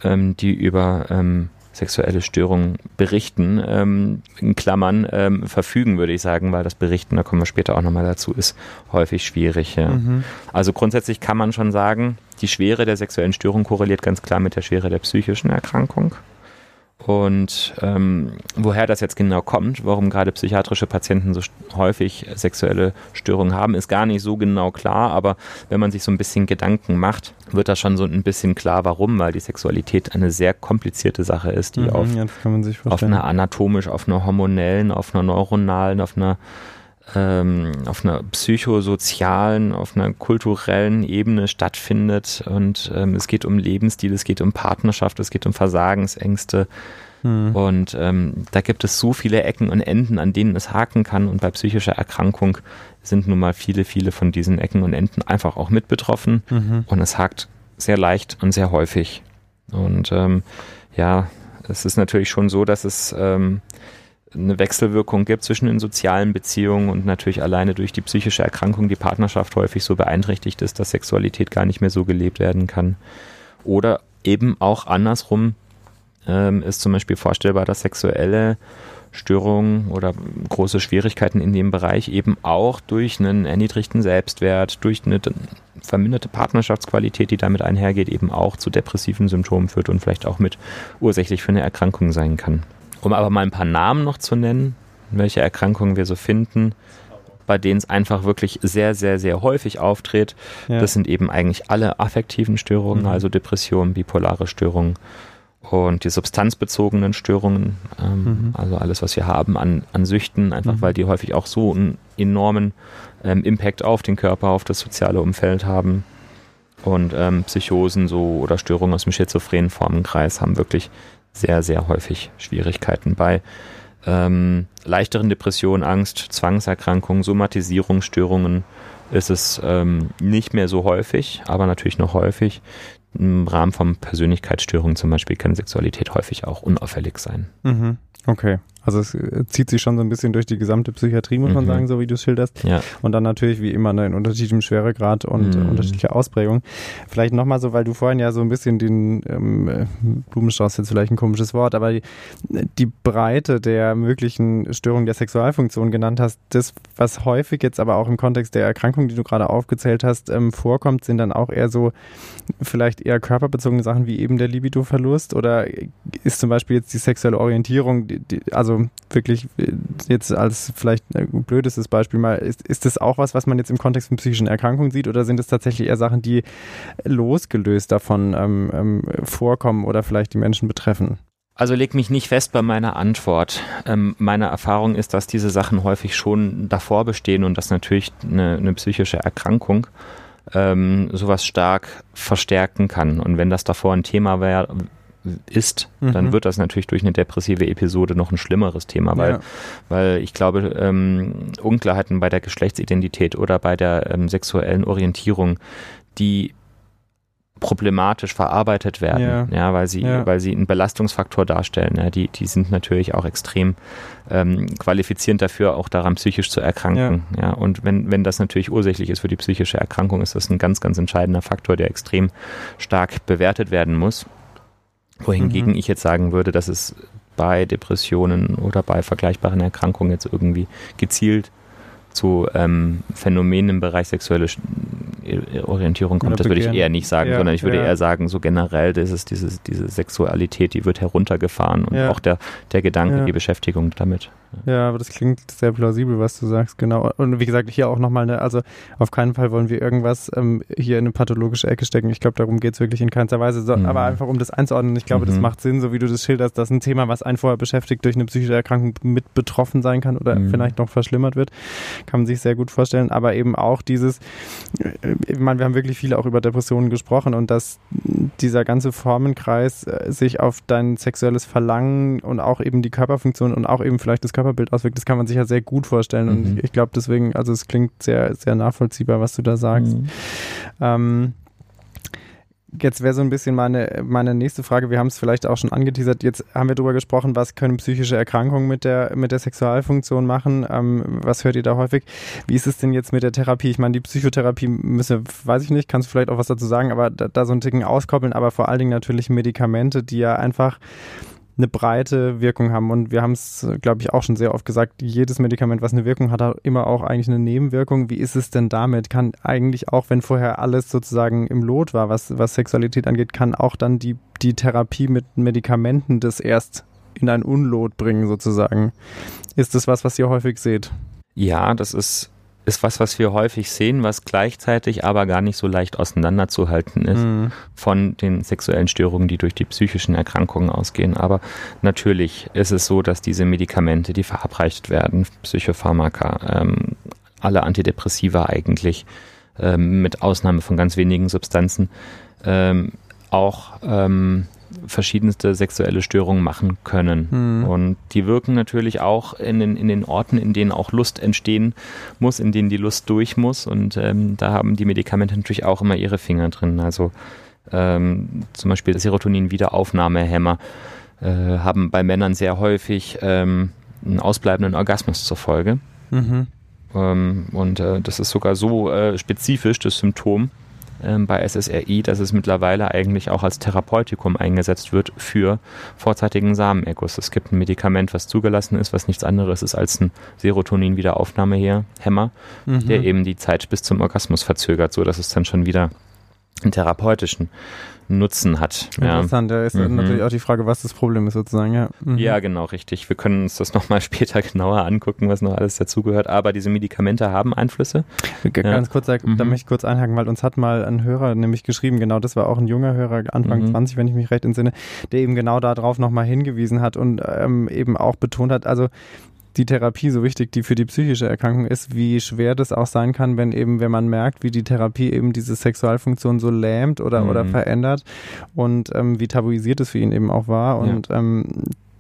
ähm, die über ähm, sexuelle Störungen berichten, ähm, in Klammern ähm, verfügen, würde ich sagen, weil das Berichten, da kommen wir später auch nochmal dazu, ist häufig schwierig. Ja. Mhm. Also grundsätzlich kann man schon sagen, die Schwere der sexuellen Störung korreliert ganz klar mit der Schwere der psychischen Erkrankung. Und ähm, woher das jetzt genau kommt, warum gerade psychiatrische Patienten so häufig sexuelle Störungen haben, ist gar nicht so genau klar. Aber wenn man sich so ein bisschen Gedanken macht, wird das schon so ein bisschen klar, warum, weil die Sexualität eine sehr komplizierte Sache ist, die mhm, auf, auf einer anatomisch, auf einer hormonellen, auf einer neuronalen, auf einer ähm, auf einer psychosozialen, auf einer kulturellen Ebene stattfindet. Und ähm, es geht um Lebensstil, es geht um Partnerschaft, es geht um Versagensängste. Hm. Und ähm, da gibt es so viele Ecken und Enden, an denen es haken kann. Und bei psychischer Erkrankung sind nun mal viele, viele von diesen Ecken und Enden einfach auch mit betroffen. Mhm. Und es hakt sehr leicht und sehr häufig. Und ähm, ja, es ist natürlich schon so, dass es ähm, eine Wechselwirkung gibt zwischen den sozialen Beziehungen und natürlich alleine durch die psychische Erkrankung die Partnerschaft häufig so beeinträchtigt ist, dass Sexualität gar nicht mehr so gelebt werden kann. Oder eben auch andersrum ähm, ist zum Beispiel vorstellbar, dass sexuelle Störungen oder große Schwierigkeiten in dem Bereich eben auch durch einen erniedrigten Selbstwert, durch eine verminderte Partnerschaftsqualität, die damit einhergeht, eben auch zu depressiven Symptomen führt und vielleicht auch mit ursächlich für eine Erkrankung sein kann. Um aber mal ein paar Namen noch zu nennen, welche Erkrankungen wir so finden. bei denen es einfach wirklich sehr, sehr, sehr häufig auftritt. Ja. Das sind eben eigentlich alle affektiven Störungen, mhm. also Depressionen, bipolare Störungen und die substanzbezogenen Störungen, ähm, mhm. also alles, was wir haben an, an Süchten, einfach mhm. weil die häufig auch so einen enormen ähm, Impact auf den Körper, auf das soziale Umfeld haben. Und ähm, Psychosen so oder Störungen aus dem schizophrenen Formenkreis haben wirklich sehr, sehr häufig Schwierigkeiten bei ähm, leichteren Depressionen, Angst, Zwangserkrankungen, Somatisierungsstörungen ist es ähm, nicht mehr so häufig, aber natürlich noch häufig. Im Rahmen von Persönlichkeitsstörungen zum Beispiel kann Sexualität häufig auch unauffällig sein. Mhm. Okay. Also es äh, zieht sich schon so ein bisschen durch die gesamte Psychiatrie, muss man mhm. sagen, so wie du es schilderst. Ja. Und dann natürlich wie immer ne, in unterschiedlichem Schweregrad und mhm. unterschiedlicher Ausprägung. Vielleicht nochmal so, weil du vorhin ja so ein bisschen den ähm, äh, Blumenstrauß jetzt vielleicht ein komisches Wort, aber die, die Breite der möglichen Störungen der Sexualfunktion genannt hast, das, was häufig jetzt aber auch im Kontext der Erkrankung, die du gerade aufgezählt hast, ähm, vorkommt, sind dann auch eher so vielleicht eher körperbezogene Sachen wie eben der Libido-Verlust oder ist zum Beispiel jetzt die sexuelle Orientierung, die, die, also also wirklich jetzt als vielleicht ein blödestes Beispiel mal, ist, ist das auch was, was man jetzt im Kontext von psychischen Erkrankungen sieht oder sind es tatsächlich eher Sachen, die losgelöst davon ähm, ähm, vorkommen oder vielleicht die Menschen betreffen? Also leg mich nicht fest bei meiner Antwort. Ähm, meine Erfahrung ist, dass diese Sachen häufig schon davor bestehen und dass natürlich eine, eine psychische Erkrankung ähm, sowas stark verstärken kann. Und wenn das davor ein Thema wäre, ist, mhm. dann wird das natürlich durch eine depressive Episode noch ein schlimmeres Thema, weil, ja. weil ich glaube, ähm, Unklarheiten bei der Geschlechtsidentität oder bei der ähm, sexuellen Orientierung, die problematisch verarbeitet werden, ja, ja weil sie, ja. weil sie einen Belastungsfaktor darstellen. Ja, die, die sind natürlich auch extrem ähm, qualifizierend dafür, auch daran psychisch zu erkranken. Ja. ja, und wenn, wenn das natürlich ursächlich ist für die psychische Erkrankung, ist das ein ganz, ganz entscheidender Faktor, der extrem stark bewertet werden muss wohingegen mhm. ich jetzt sagen würde, dass es bei Depressionen oder bei vergleichbaren Erkrankungen jetzt irgendwie gezielt zu ähm, Phänomenen im Bereich sexuelle Orientierung kommt, das würde ich eher nicht sagen, ja, sondern ich würde ja. eher sagen, so generell, das ist diese, diese Sexualität, die wird heruntergefahren und ja. auch der, der Gedanke, die Beschäftigung damit. Ja, aber das klingt sehr plausibel, was du sagst, genau. Und wie gesagt, hier auch nochmal eine, also auf keinen Fall wollen wir irgendwas ähm, hier in eine pathologische Ecke stecken. Ich glaube, darum geht es wirklich in keinster Weise, so, mhm. aber einfach um das einzuordnen. Ich glaube, mhm. das macht Sinn, so wie du das schilderst, dass ein Thema, was einen vorher beschäftigt, durch eine psychische Erkrankung mit betroffen sein kann oder mhm. vielleicht noch verschlimmert wird, kann man sich sehr gut vorstellen. Aber eben auch dieses, äh, ich meine, wir haben wirklich viele auch über Depressionen gesprochen und dass dieser ganze Formenkreis äh, sich auf dein sexuelles Verlangen und auch eben die Körperfunktion und auch eben vielleicht das Körperbild auswirkt, das kann man sich ja sehr gut vorstellen. Mhm. Und ich, ich glaube deswegen, also es klingt sehr, sehr nachvollziehbar, was du da sagst. Mhm. Ähm, Jetzt wäre so ein bisschen meine, meine nächste Frage. Wir haben es vielleicht auch schon angeteasert. Jetzt haben wir darüber gesprochen, was können psychische Erkrankungen mit der, mit der Sexualfunktion machen. Ähm, was hört ihr da häufig? Wie ist es denn jetzt mit der Therapie? Ich meine, die Psychotherapie müsse, weiß ich nicht, kannst du vielleicht auch was dazu sagen, aber da, da so einen Ticken auskoppeln, aber vor allen Dingen natürlich Medikamente, die ja einfach eine breite Wirkung haben. Und wir haben es, glaube ich, auch schon sehr oft gesagt, jedes Medikament, was eine Wirkung hat, hat immer auch eigentlich eine Nebenwirkung. Wie ist es denn damit? Kann eigentlich auch, wenn vorher alles sozusagen im Lot war, was, was Sexualität angeht, kann auch dann die, die Therapie mit Medikamenten das erst in ein Unlot bringen, sozusagen? Ist das was, was ihr häufig seht? Ja, das ist ist was, was wir häufig sehen, was gleichzeitig aber gar nicht so leicht auseinanderzuhalten ist mhm. von den sexuellen Störungen, die durch die psychischen Erkrankungen ausgehen. Aber natürlich ist es so, dass diese Medikamente, die verabreicht werden, Psychopharmaka, ähm, alle Antidepressiva eigentlich, ähm, mit Ausnahme von ganz wenigen Substanzen, ähm, auch ähm, verschiedenste sexuelle Störungen machen können. Mhm. Und die wirken natürlich auch in den, in den Orten, in denen auch Lust entstehen muss, in denen die Lust durch muss. Und ähm, da haben die Medikamente natürlich auch immer ihre Finger drin. Also ähm, zum Beispiel Serotonin-Wiederaufnahmehämmer äh, haben bei Männern sehr häufig ähm, einen ausbleibenden Orgasmus zur Folge. Mhm. Ähm, und äh, das ist sogar so äh, spezifisch, das Symptom, ähm, bei SSRI, dass es mittlerweile eigentlich auch als Therapeutikum eingesetzt wird für vorzeitigen Samenerguss. Es gibt ein Medikament, was zugelassen ist, was nichts anderes ist als ein Serotonin-Wiederaufnahmehemmer, mhm. der eben die Zeit bis zum Orgasmus verzögert, so dass es dann schon wieder einen therapeutischen Nutzen hat. Interessant, ja, ja ist mhm. natürlich auch die Frage, was das Problem ist sozusagen, ja. Mhm. Ja, genau, richtig. Wir können uns das nochmal [laughs] später genauer angucken, was noch alles dazugehört, aber diese Medikamente haben Einflüsse. Ganz ja. kurz, da mhm. möchte ich kurz einhaken, weil uns hat mal ein Hörer nämlich geschrieben, genau, das war auch ein junger Hörer, Anfang mhm. 20, wenn ich mich recht entsinne, der eben genau darauf nochmal hingewiesen hat und ähm, eben auch betont hat, also die Therapie so wichtig, die für die psychische Erkrankung ist, wie schwer das auch sein kann, wenn eben, wenn man merkt, wie die Therapie eben diese Sexualfunktion so lähmt oder, mhm. oder verändert und ähm, wie tabuisiert es für ihn eben auch war. Und ja. ähm,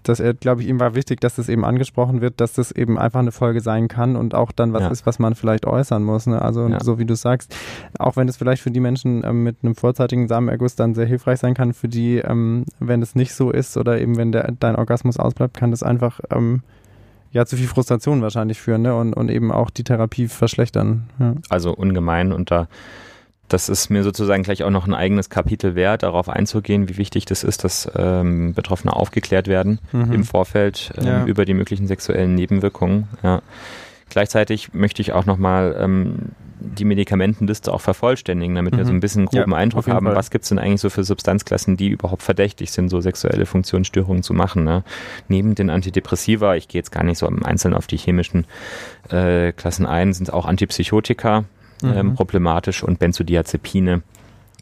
dass er, glaube ich, ihm war wichtig, dass das eben angesprochen wird, dass das eben einfach eine Folge sein kann und auch dann was ja. ist, was man vielleicht äußern muss. Ne? Also ja. so wie du sagst, auch wenn es vielleicht für die Menschen ähm, mit einem vorzeitigen Samenerguss dann sehr hilfreich sein kann, für die, ähm, wenn es nicht so ist oder eben wenn der, dein Orgasmus ausbleibt, kann das einfach ähm, ja zu viel Frustration wahrscheinlich führen ne? und, und eben auch die Therapie verschlechtern. Ja. Also ungemein und da das ist mir sozusagen gleich auch noch ein eigenes Kapitel wert, darauf einzugehen, wie wichtig das ist, dass ähm, Betroffene aufgeklärt werden mhm. im Vorfeld ähm, ja. über die möglichen sexuellen Nebenwirkungen. Ja. Gleichzeitig möchte ich auch nochmal ähm, die Medikamentenliste auch vervollständigen, damit mhm. wir so ein mhm. bisschen einen groben ja, Eindruck haben, Fall. was gibt es denn eigentlich so für Substanzklassen, die überhaupt verdächtig sind, so sexuelle Funktionsstörungen zu machen. Ne? Neben den Antidepressiva, ich gehe jetzt gar nicht so im Einzelnen auf die chemischen äh, Klassen ein, sind auch Antipsychotika ähm, mhm. ähm, problematisch und Benzodiazepine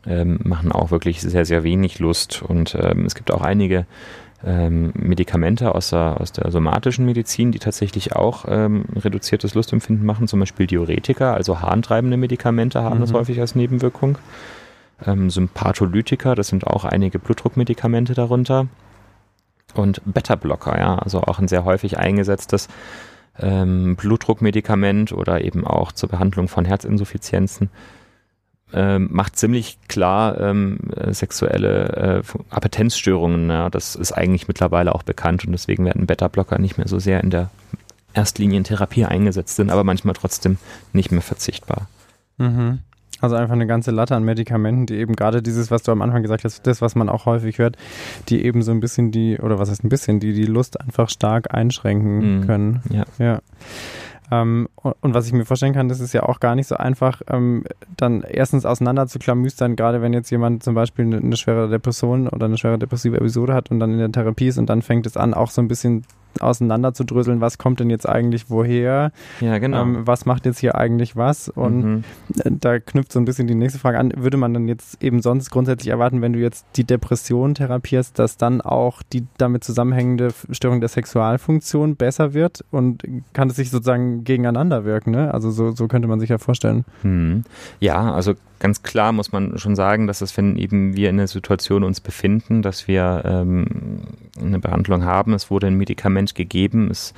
ähm, machen auch wirklich sehr, sehr wenig Lust. Und ähm, es gibt auch einige ähm, Medikamente aus der, aus der somatischen Medizin, die tatsächlich auch ähm, reduziertes Lustempfinden machen, zum Beispiel Diuretika, also harntreibende Medikamente haben mhm. das häufig als Nebenwirkung. Ähm, Sympatholytika, das sind auch einige Blutdruckmedikamente darunter. Und Beta-Blocker, ja, also auch ein sehr häufig eingesetztes ähm, Blutdruckmedikament oder eben auch zur Behandlung von Herzinsuffizienzen ähm, macht ziemlich klar ähm, äh, sexuelle äh, Appetenzstörungen. Ja, das ist eigentlich mittlerweile auch bekannt und deswegen werden Beta-Blocker nicht mehr so sehr in der Erstlinientherapie eingesetzt, sind aber manchmal trotzdem nicht mehr verzichtbar. Mhm. Also einfach eine ganze Latte an Medikamenten, die eben gerade dieses, was du am Anfang gesagt hast, das, was man auch häufig hört, die eben so ein bisschen die, oder was heißt ein bisschen, die die Lust einfach stark einschränken mhm. können. Ja. ja. Ähm, und, was ich mir vorstellen kann, das ist ja auch gar nicht so einfach, ähm, dann erstens auseinander zu klamüstern, gerade wenn jetzt jemand zum Beispiel eine, eine, schwere Depression oder eine schwere depressive Episode hat und dann in der Therapie ist und dann fängt es an, auch so ein bisschen auseinanderzudröseln, was kommt denn jetzt eigentlich woher? Ja, genau. Ähm, was macht jetzt hier eigentlich was? Und mhm. da knüpft so ein bisschen die nächste Frage an. Würde man dann jetzt eben sonst grundsätzlich erwarten, wenn du jetzt die Depression therapierst, dass dann auch die damit zusammenhängende Störung der Sexualfunktion besser wird? Und kann es sich sozusagen gegeneinander wirken? Ne? Also so, so könnte man sich ja vorstellen. Mhm. Ja, also ganz klar muss man schon sagen, dass es, wenn eben wir in einer Situation uns befinden, dass wir ähm, eine Behandlung haben, es wurde ein Medikament gegeben, es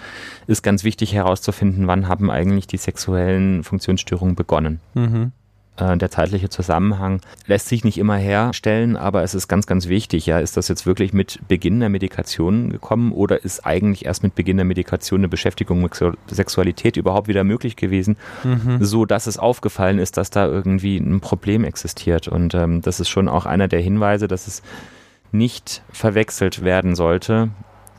ist ganz wichtig herauszufinden, wann haben eigentlich die sexuellen Funktionsstörungen begonnen. Mhm. Äh, der zeitliche Zusammenhang lässt sich nicht immer herstellen, aber es ist ganz, ganz wichtig. Ja, ist das jetzt wirklich mit Beginn der Medikation gekommen oder ist eigentlich erst mit Beginn der Medikation eine Beschäftigung mit Sexualität überhaupt wieder möglich gewesen, mhm. so dass es aufgefallen ist, dass da irgendwie ein Problem existiert. Und ähm, das ist schon auch einer der Hinweise, dass es nicht verwechselt werden sollte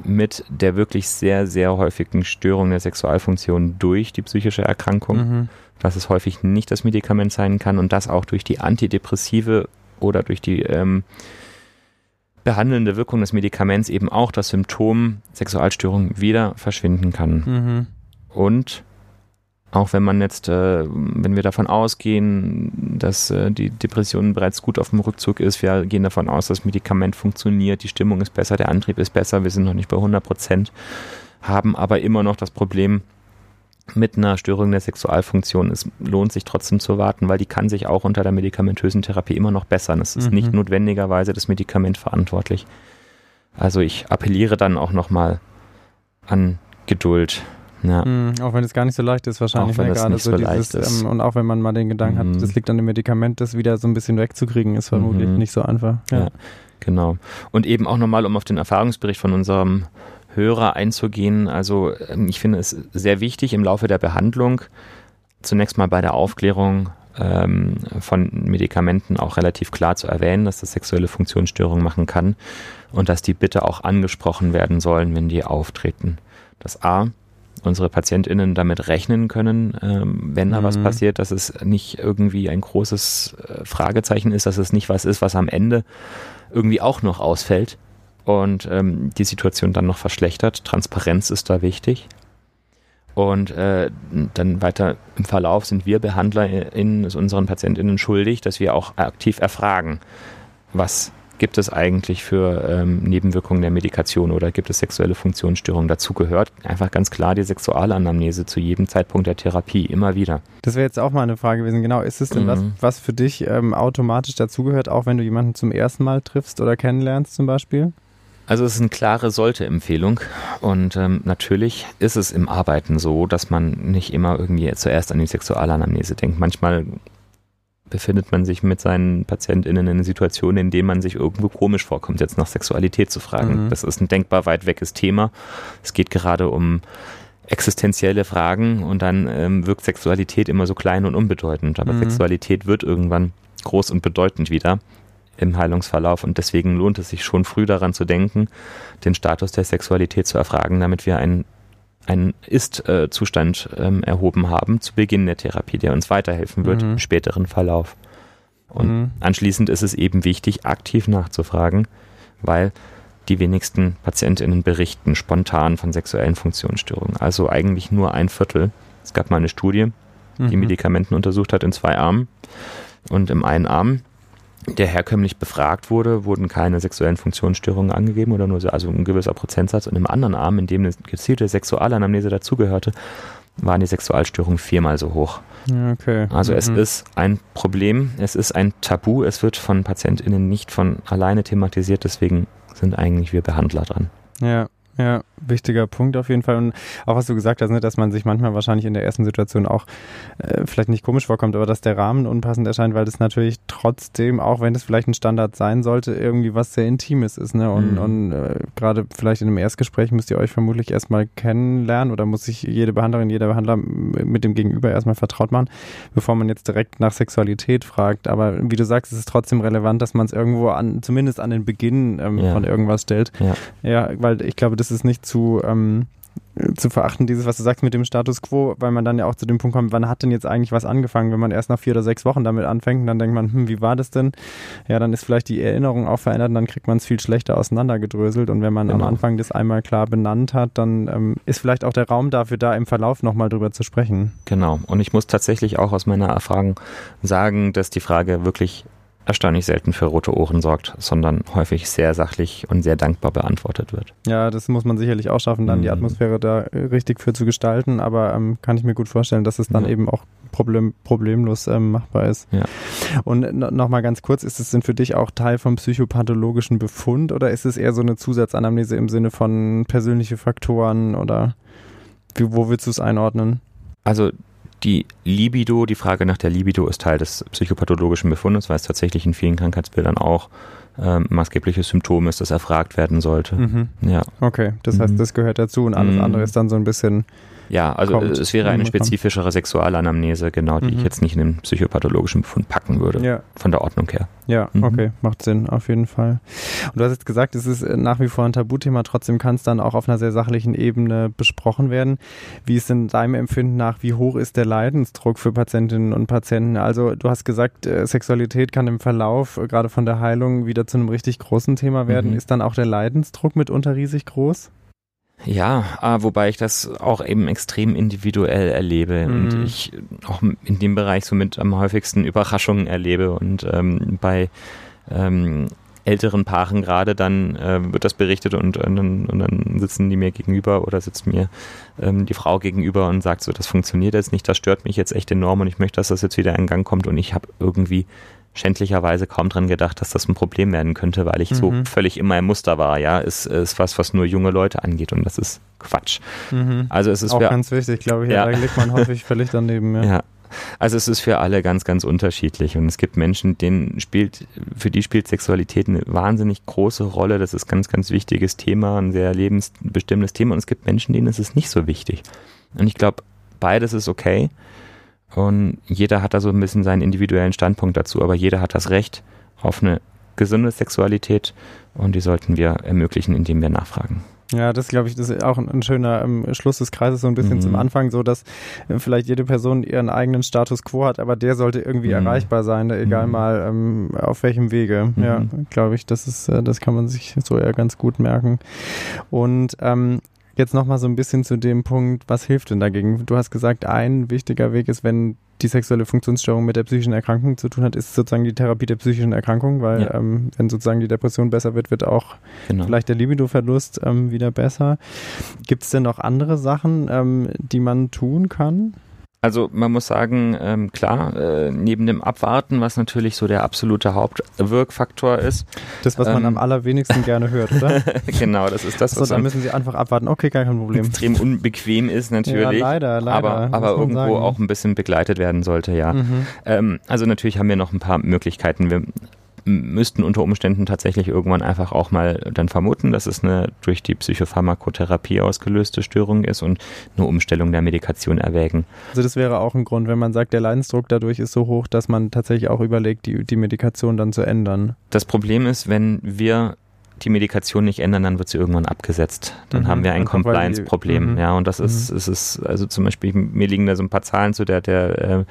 mit der wirklich sehr, sehr häufigen Störung der Sexualfunktion durch die psychische Erkrankung. Mhm dass es häufig nicht das Medikament sein kann und das auch durch die antidepressive oder durch die ähm, behandelnde Wirkung des Medikaments eben auch das Symptom Sexualstörung wieder verschwinden kann. Mhm. Und auch wenn man jetzt, äh, wenn wir davon ausgehen, dass äh, die Depression bereits gut auf dem Rückzug ist, wir gehen davon aus, das Medikament funktioniert, die Stimmung ist besser, der Antrieb ist besser, wir sind noch nicht bei 100 Prozent, haben aber immer noch das Problem, mit einer Störung der Sexualfunktion. Es lohnt sich trotzdem zu warten, weil die kann sich auch unter der medikamentösen Therapie immer noch bessern. Es ist mhm. nicht notwendigerweise das Medikament verantwortlich. Also ich appelliere dann auch nochmal an Geduld. Ja. Mhm, auch wenn es gar nicht so leicht ist, wahrscheinlich. Auch wenn ne, gerade so, so dieses, ähm, und auch wenn man mal den Gedanken mhm. hat, das liegt an dem Medikament, das wieder so ein bisschen wegzukriegen, ist vermutlich mhm. nicht so einfach. Ja. ja. genau. Und eben auch nochmal, um auf den Erfahrungsbericht von unserem Hörer einzugehen. Also ähm, ich finde es sehr wichtig im Laufe der Behandlung, zunächst mal bei der Aufklärung ähm, von Medikamenten auch relativ klar zu erwähnen, dass das sexuelle Funktionsstörungen machen kann und dass die bitte auch angesprochen werden sollen, wenn die auftreten. Das A unsere PatientInnen damit rechnen können, ähm, wenn da mhm. was passiert, dass es nicht irgendwie ein großes äh, Fragezeichen ist, dass es nicht was ist, was am Ende irgendwie auch noch ausfällt und ähm, die Situation dann noch verschlechtert. Transparenz ist da wichtig. Und äh, dann weiter im Verlauf sind wir BehandlerInnen, unseren PatientInnen schuldig, dass wir auch aktiv erfragen, was gibt es eigentlich für ähm, Nebenwirkungen der Medikation oder gibt es sexuelle Funktionsstörungen? Dazu gehört einfach ganz klar die Sexualanamnese zu jedem Zeitpunkt der Therapie, immer wieder. Das wäre jetzt auch mal eine Frage gewesen. Genau, ist es denn mhm. was, was für dich ähm, automatisch dazugehört, auch wenn du jemanden zum ersten Mal triffst oder kennenlernst zum Beispiel? Also es ist eine klare Sollte-Empfehlung und ähm, natürlich ist es im Arbeiten so, dass man nicht immer irgendwie zuerst an die Sexualanamnese denkt. Manchmal befindet man sich mit seinen PatientInnen in einer Situation, in der man sich irgendwo komisch vorkommt, jetzt nach Sexualität zu fragen. Mhm. Das ist ein denkbar weit weges Thema. Es geht gerade um existenzielle Fragen und dann ähm, wirkt Sexualität immer so klein und unbedeutend. Aber mhm. Sexualität wird irgendwann groß und bedeutend wieder im Heilungsverlauf und deswegen lohnt es sich schon früh daran zu denken, den Status der Sexualität zu erfragen, damit wir einen einen Ist-Zustand ähm, erhoben haben zu Beginn der Therapie, der uns weiterhelfen wird mhm. im späteren Verlauf. Und mhm. anschließend ist es eben wichtig, aktiv nachzufragen, weil die wenigsten PatientInnen berichten spontan von sexuellen Funktionsstörungen. Also eigentlich nur ein Viertel. Es gab mal eine Studie, die mhm. Medikamenten untersucht hat in zwei Armen. Und im einen Arm der herkömmlich befragt wurde, wurden keine sexuellen Funktionsstörungen angegeben oder nur so, also ein gewisser Prozentsatz. Und im anderen Arm, in dem eine gezielte Sexualanamnese dazugehörte, waren die Sexualstörungen viermal so hoch. Okay. Also mhm. es ist ein Problem, es ist ein Tabu, es wird von PatientInnen nicht von alleine thematisiert, deswegen sind eigentlich wir Behandler dran. Ja, ja, wichtiger Punkt auf jeden Fall. Und auch was du gesagt hast, ne, dass man sich manchmal wahrscheinlich in der ersten Situation auch äh, vielleicht nicht komisch vorkommt, aber dass der Rahmen unpassend erscheint, weil das natürlich trotzdem, auch wenn es vielleicht ein Standard sein sollte, irgendwie was sehr Intimes ist. Ne? Und, mhm. und äh, gerade vielleicht in einem Erstgespräch müsst ihr euch vermutlich erstmal kennenlernen oder muss sich jede Behandlerin, jeder Behandler mit dem Gegenüber erstmal vertraut machen, bevor man jetzt direkt nach Sexualität fragt. Aber wie du sagst, es ist trotzdem relevant, dass man es irgendwo an, zumindest an den Beginn ähm, ja. von irgendwas stellt. Ja. ja, weil ich glaube, das ist nicht zu, ähm, zu verachten, dieses, was du sagst mit dem Status quo, weil man dann ja auch zu dem Punkt kommt, wann hat denn jetzt eigentlich was angefangen? Wenn man erst nach vier oder sechs Wochen damit anfängt, dann denkt man, hm, wie war das denn? Ja, dann ist vielleicht die Erinnerung auch verändert und dann kriegt man es viel schlechter auseinandergedröselt. Und wenn man genau. am Anfang das einmal klar benannt hat, dann ähm, ist vielleicht auch der Raum dafür da, im Verlauf nochmal drüber zu sprechen. Genau. Und ich muss tatsächlich auch aus meiner Erfahrung sagen, dass die Frage wirklich erstaunlich selten für rote Ohren sorgt, sondern häufig sehr sachlich und sehr dankbar beantwortet wird. Ja, das muss man sicherlich auch schaffen, dann mhm. die Atmosphäre da richtig für zu gestalten, aber ähm, kann ich mir gut vorstellen, dass es dann ja. eben auch problem, problemlos ähm, machbar ist. Ja. Und nochmal ganz kurz, ist es denn für dich auch Teil vom psychopathologischen Befund oder ist es eher so eine Zusatzanamnese im Sinne von persönliche Faktoren oder wie, wo willst du es einordnen? Also die Libido, die Frage nach der Libido ist Teil des psychopathologischen Befundes, weil es tatsächlich in vielen Krankheitsbildern auch ähm, maßgebliches Symptom ist, das erfragt werden sollte. Mhm. Ja. Okay, das heißt, mhm. das gehört dazu und alles mhm. andere ist dann so ein bisschen ja, also kommt, es wäre eine spezifischere Sexualanamnese, genau, die mhm. ich jetzt nicht in den psychopathologischen Befund packen würde. Ja. Von der Ordnung her. Ja, mhm. okay, macht Sinn, auf jeden Fall. Und du hast jetzt gesagt, es ist nach wie vor ein Tabuthema, trotzdem kann es dann auch auf einer sehr sachlichen Ebene besprochen werden. Wie ist denn deinem Empfinden nach, wie hoch ist der Leidensdruck für Patientinnen und Patienten? Also du hast gesagt, äh, Sexualität kann im Verlauf, äh, gerade von der Heilung, wieder zu einem richtig großen Thema werden. Mhm. Ist dann auch der Leidensdruck mitunter riesig groß? Ja, ah, wobei ich das auch eben extrem individuell erlebe mhm. und ich auch in dem Bereich somit am häufigsten Überraschungen erlebe und ähm, bei ähm, älteren Paaren gerade dann äh, wird das berichtet und, und, und, dann sitzen die mir gegenüber oder sitzt mir ähm, die Frau gegenüber und sagt so, das funktioniert jetzt nicht, das stört mich jetzt echt enorm und ich möchte, dass das jetzt wieder in Gang kommt und ich habe irgendwie schändlicherweise kaum dran gedacht, dass das ein Problem werden könnte, weil ich mhm. so völlig immer im Muster war. Ja, ist, ist was, was nur junge Leute angeht und das ist Quatsch. Mhm. Also es ist auch ganz wichtig, glaube ich. Ja. Da liegt man häufig völlig daneben. Ja. ja. Also es ist für alle ganz, ganz unterschiedlich und es gibt Menschen, denen spielt, für die spielt Sexualität eine wahnsinnig große Rolle. Das ist ein ganz, ganz wichtiges Thema, ein sehr lebensbestimmendes Thema und es gibt Menschen, denen ist es nicht so wichtig. Und ich glaube, beides ist okay. Und jeder hat da so ein bisschen seinen individuellen Standpunkt dazu, aber jeder hat das Recht auf eine gesunde Sexualität und die sollten wir ermöglichen, indem wir nachfragen. Ja, das glaube ich, das ist auch ein, ein schöner ähm, Schluss des Kreises, so ein bisschen mhm. zum Anfang, so dass äh, vielleicht jede Person ihren eigenen Status quo hat, aber der sollte irgendwie mhm. erreichbar sein, ne, egal mhm. mal ähm, auf welchem Wege. Ja, mhm. glaube ich, das ist, äh, das kann man sich so eher ganz gut merken. Und ähm, Jetzt nochmal so ein bisschen zu dem Punkt, was hilft denn dagegen? Du hast gesagt, ein wichtiger Weg ist, wenn die sexuelle Funktionsstörung mit der psychischen Erkrankung zu tun hat, ist sozusagen die Therapie der psychischen Erkrankung, weil ja. ähm, wenn sozusagen die Depression besser wird, wird auch genau. vielleicht der Libido-Verlust ähm, wieder besser. Gibt es denn noch andere Sachen, ähm, die man tun kann? Also man muss sagen, ähm, klar, äh, neben dem Abwarten, was natürlich so der absolute Hauptwirkfaktor ist. Das, was ähm, man am allerwenigsten gerne hört, oder? [laughs] genau, das ist das, was so, dann müssen Sie einfach abwarten. Okay, gar kein Problem. Extrem unbequem ist natürlich. Ja, leider, leider. Aber, aber irgendwo sagen. auch ein bisschen begleitet werden sollte, ja. Mhm. Ähm, also natürlich haben wir noch ein paar Möglichkeiten. Wir müssten unter Umständen tatsächlich irgendwann einfach auch mal dann vermuten, dass es eine durch die Psychopharmakotherapie ausgelöste Störung ist und eine Umstellung der Medikation erwägen. Also das wäre auch ein Grund, wenn man sagt, der Leidensdruck dadurch ist so hoch, dass man tatsächlich auch überlegt, die, die Medikation dann zu ändern. Das Problem ist, wenn wir die Medikation nicht ändern, dann wird sie irgendwann abgesetzt. Dann mhm. haben wir ein Compliance-Problem. Mhm. Ja, und das ist, mhm. ist, ist, also zum Beispiel, mir liegen da so ein paar Zahlen zu der, der äh,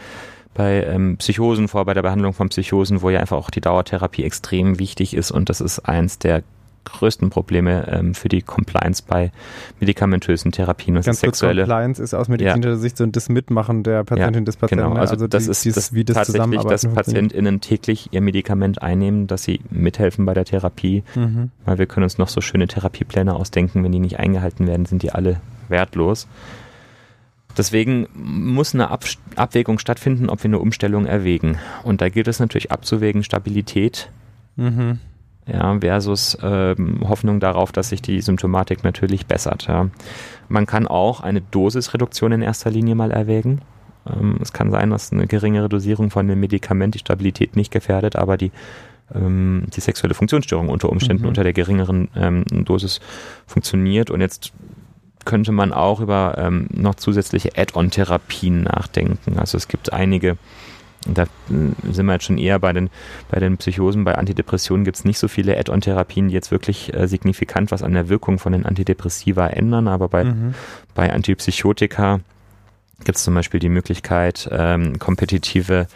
bei ähm, Psychosen vor, bei der Behandlung von Psychosen, wo ja einfach auch die Dauertherapie extrem wichtig ist und das ist eins der größten Probleme ähm, für die Compliance bei medikamentösen Therapien. Und Ganz sexuelle. Compliance ist aus medizinischer ja. Sicht so das Mitmachen der Patientin ja, des Patienten. Genau, also, also das die, ist dies, das wie das tatsächlich, dass PatientInnen täglich ihr Medikament einnehmen, dass sie mithelfen bei der Therapie, mhm. weil wir können uns noch so schöne Therapiepläne ausdenken, wenn die nicht eingehalten werden, sind die alle wertlos. Deswegen muss eine Ab Abwägung stattfinden, ob wir eine Umstellung erwägen. Und da gilt es natürlich abzuwägen, Stabilität mhm. ja, versus ähm, Hoffnung darauf, dass sich die Symptomatik natürlich bessert. Ja. Man kann auch eine Dosisreduktion in erster Linie mal erwägen. Ähm, es kann sein, dass eine geringere Dosierung von dem Medikament die Stabilität nicht gefährdet, aber die ähm, die sexuelle Funktionsstörung unter Umständen mhm. unter der geringeren ähm, Dosis funktioniert. Und jetzt könnte man auch über ähm, noch zusätzliche Add-on-Therapien nachdenken. Also es gibt einige, da äh, sind wir jetzt schon eher bei den, bei den Psychosen, bei Antidepressionen gibt es nicht so viele Add-on-Therapien, die jetzt wirklich äh, signifikant was an der Wirkung von den Antidepressiva ändern, aber bei, mhm. bei Antipsychotika gibt es zum Beispiel die Möglichkeit, ähm, kompetitive